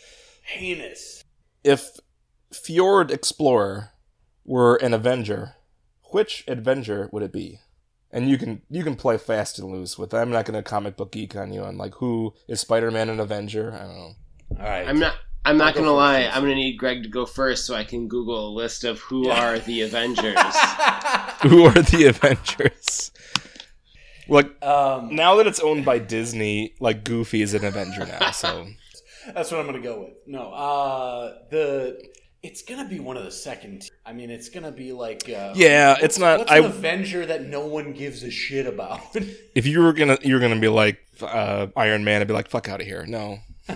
heinous if Fjord Explorer were an Avenger, which Avenger would it be? And you can you can play fast and loose with. That. I'm not going to comic book geek on you on like who is Spider-Man an Avenger? I don't know. all right I'm not. I'm not gonna lie. I'm gonna need Greg to go first so I can Google a list of who Yeah. are the Avengers. Who are the Avengers? Like um, now that it's owned by Disney, like Goofy is an Avenger now. So That's what I'm gonna go with. No, uh, the it's gonna be one of the second. I mean, it's gonna be like uh, Yeah, it's not- What's I- an Avenger that no one gives a shit about? if you were gonna you're gonna be like uh, Iron Man, I'd be like fuck out of here. No,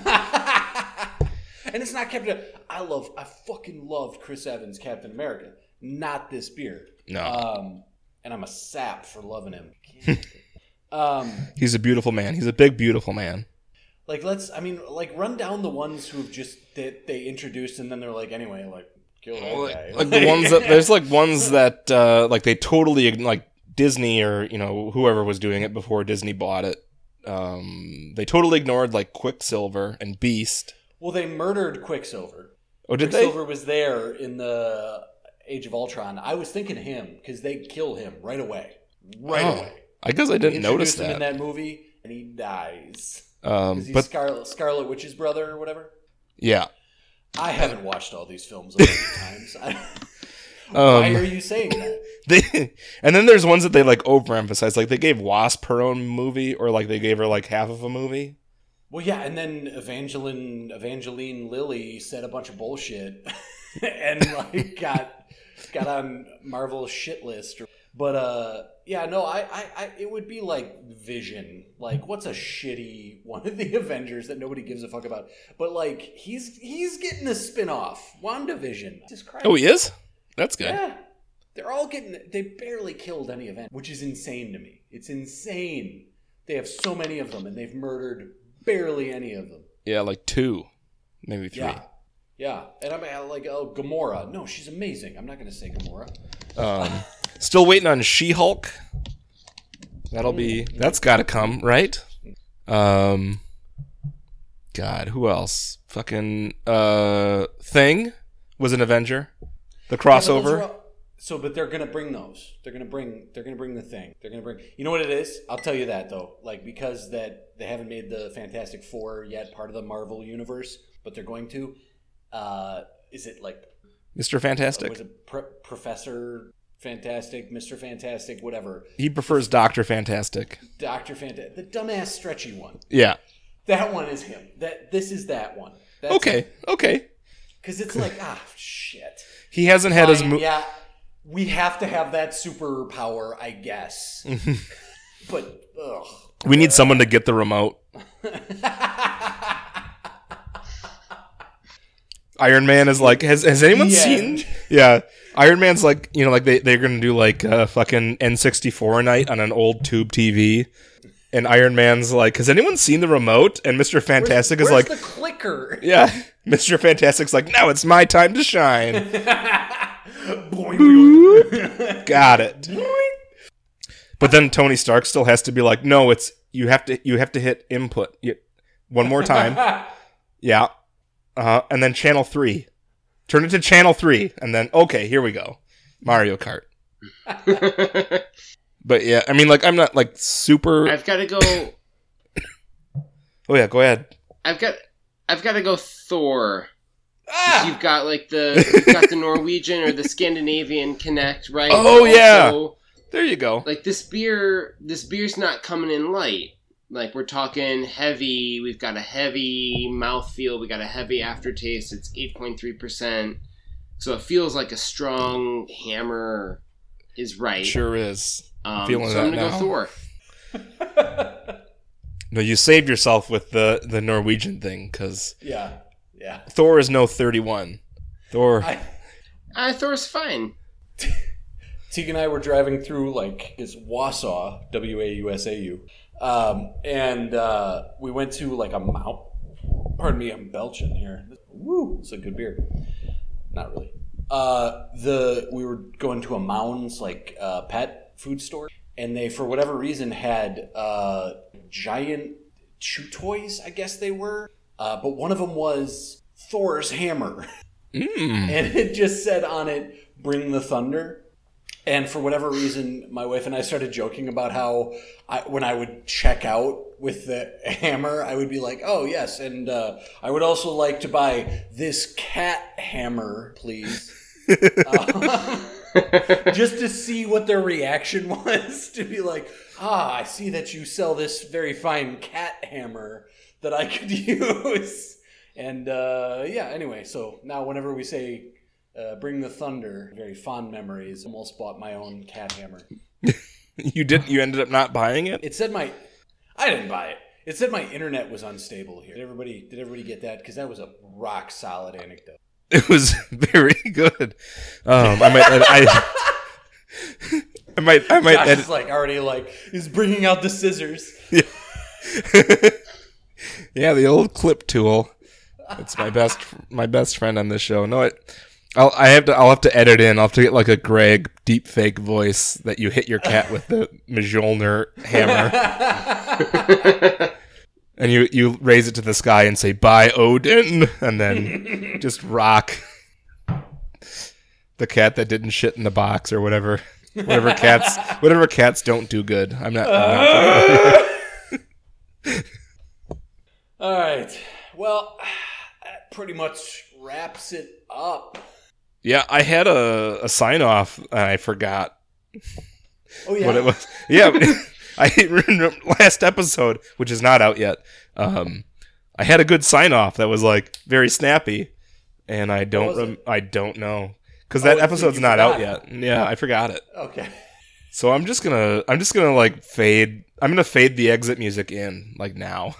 and it's not Captain. I love. I fucking loved Chris Evans, Captain America. Not this beard. no, Um, and I'm a sap for loving him. um, he's a beautiful man. He's a big beautiful man. like let's. I mean, like run down the ones who have just that they introduced, and then they're like, anyway, like kill that guy. like the ones that there's like ones that uh like they totally like Disney or you know whoever was doing it before Disney bought it. Um, they totally ignored like Quicksilver and Beast. Well, they murdered Quicksilver. Oh, did they? Quicksilver was there in the Age of Ultron. I was thinking him because they kill him right away, right Oh, away. I guess I didn't notice that. in that movie, and he dies. Um, he's but Scarlet, Scarlet Witch's brother or whatever. yeah, I haven't watched all these films a million times. I, why um, are you saying that? they and then there's ones that they like overemphasize. Like they gave Wasp her own movie, or like they gave her like half of a movie. Well, yeah, and then Evangeline Evangeline Lilly said a bunch of bullshit and like got got on Marvel's shit list. But uh, yeah, no, I, I, I, it would be like Vision. Like, what's a shitty one of the Avengers that nobody gives a fuck about? But like, he's he's getting a spin off, WandaVision. Jesus Christ! Oh, he is. That's good. Yeah. They're all getting they barely killed any event, which is insane to me. It's insane. They have so many of them and they've murdered barely any of them. Yeah, like two, maybe three. Yeah. Yeah. And I'm uh, like, oh, Gamora. No, she's amazing. I'm not going to say Gamora. Um, still waiting on She-Hulk. That'll be that's got to come, right? Um, God, who else? Fucking uh, Thing was an Avenger. The Yeah, crossover. all- so, but they're gonna bring those. They're gonna bring. They're gonna bring the thing. They're gonna bring. You know what it is? I'll tell you that though. Like because that they haven't made the Fantastic Four yet part of the Marvel universe, but they're going to. Uh, is it like Mr. Fantastic. was it Pro- Professor Fantastic, Mister Fantastic, whatever, He prefers Doctor Fantastic. Doctor Fantastic, the dumbass stretchy one. Yeah. That one is him. That this is that one. That's Okay. Okay. Because it's like ah shit. He hasn't had his Fine, mo- yeah, we have to have that superpower, I guess. but ugh. We need someone to get the remote. Iron Man is like, has has anyone The seen? Yeah, Iron Man's like, you know, like they they're gonna do like a fucking N64 night on an old tube TV, and Iron Man's like, has anyone seen the remote? And Mister Fantastic is Where's like, the clicker. yeah, Mister Fantastic's like, now it's my time to shine. Boing, boing. Got it. But then Tony Stark still has to be like, no, it's you have to you have to hit input You- one more time. yeah, uh, and then channel three, turn it to channel three, and then okay, here we go, Mario Kart. But yeah, I mean, like I'm not like super. I've got to go. Oh yeah, go ahead. I've got I've got to go Thor. Ah! You've got like the you've got the Norwegian or the Scandinavian connect, right? Oh, But yeah. There you go. like this beer this beer's not coming in light like we're talking heavy we've got a heavy mouthfeel we got a heavy aftertaste it's 8.3% so it feels like a strong hammer is right Sure is. um, feeling so i'm that gonna now. go thor No, you saved yourself with the the Norwegian thing because yeah, yeah. Thor is no thirty one. Thor. I, uh, thor's fine Teague and I were driving through like it's Wausau, W A U S A U, um, and uh, we went to like a mount. Pardon me, I'm belching here. Woo, it's a good beer. Not really. Uh, the we were going to a Mounds like uh, pet food store, and they for whatever reason had uh, giant chew toys. I guess they were, uh, but one of them was Thor's hammer, Mm. and it just said on it "Bring the thunder." And for whatever reason, my wife and I started joking about how I, when I would check out with the hammer, I would be like, "Oh yes," and uh, I would also like to buy this cat hammer, please, Uh, just to see what their reaction was. To be like, "Ah, I see that you sell this very fine cat hammer that I could use." And uh, yeah, anyway, so now whenever we say uh, "Bring the Thunder," very fond memories. Almost bought my own cat hammer. You didn't. You ended up not buying it. It said my, I didn't buy it. It said my internet was unstable here. Did everybody? Did everybody get that? Because that was a rock solid anecdote. It was very good. Um, I might. I, I might. I might. Josh edit- is like already like he's bringing out the scissors. yeah, the old clip tool. It's my best. My best friend on this show. No, it. I'll. I have to. I'll have to edit in. I'll have to get like a Greg deep fake voice that you hit your cat with the Mjolnir hammer, and you you raise it to the sky and say "By Odin," and then just rock the cat that didn't shit in the box or whatever. Whatever cats. Whatever cats don't do good. I'm not. I'm not All right. Well, that pretty much wraps it up. Yeah, I had a, a sign off and I forgot Oh yeah. what it was. Yeah, I last episode, which is not out yet. Um, I had a good sign off that was like very snappy, and I don't rem- I don't know because Oh, that so episode's not out yet. Yeah, I forgot it. Okay. So I'm just gonna I'm just gonna like fade. I'm gonna fade the exit music in like now.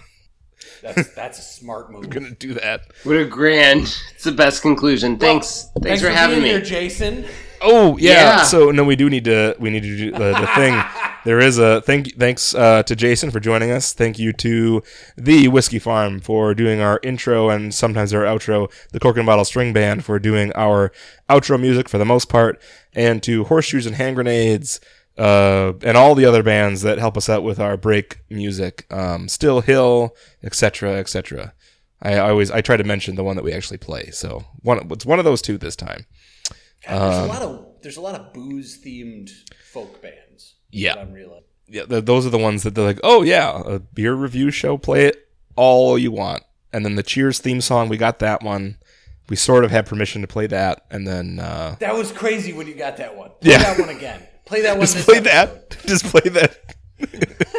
That's that's a smart move. I'm gonna do that. what a grand it's the best conclusion thanks thanks, for, having being me here, Jason. Oh yeah. Yeah. So no, we do need to we need to do the, the thing. There is a thank thanks uh, to Jason for joining us. Thank you to the Whiskey Farm for doing our intro and sometimes our outro. The Cork and Bottle String Band for doing our outro music for the most part, and to Horseshoes and Hand Grenades. Uh, and all the other bands that help us out with our break music, um, Still Hill, etc., etc. I always I try to mention the one that we actually play. So one it's one of those two this time. God, there's Um, a lot of there's a lot of booze themed folk bands. Yeah. I'm realizing. yeah, th- those are the ones that they're like, oh yeah, a beer review show, play it all you want. And then the Cheers theme song, we got that one. We sort of had permission to play that, and then uh, That was crazy when you got that one. Play Yeah. that one again. Play that one. just play episode. that. Just play that.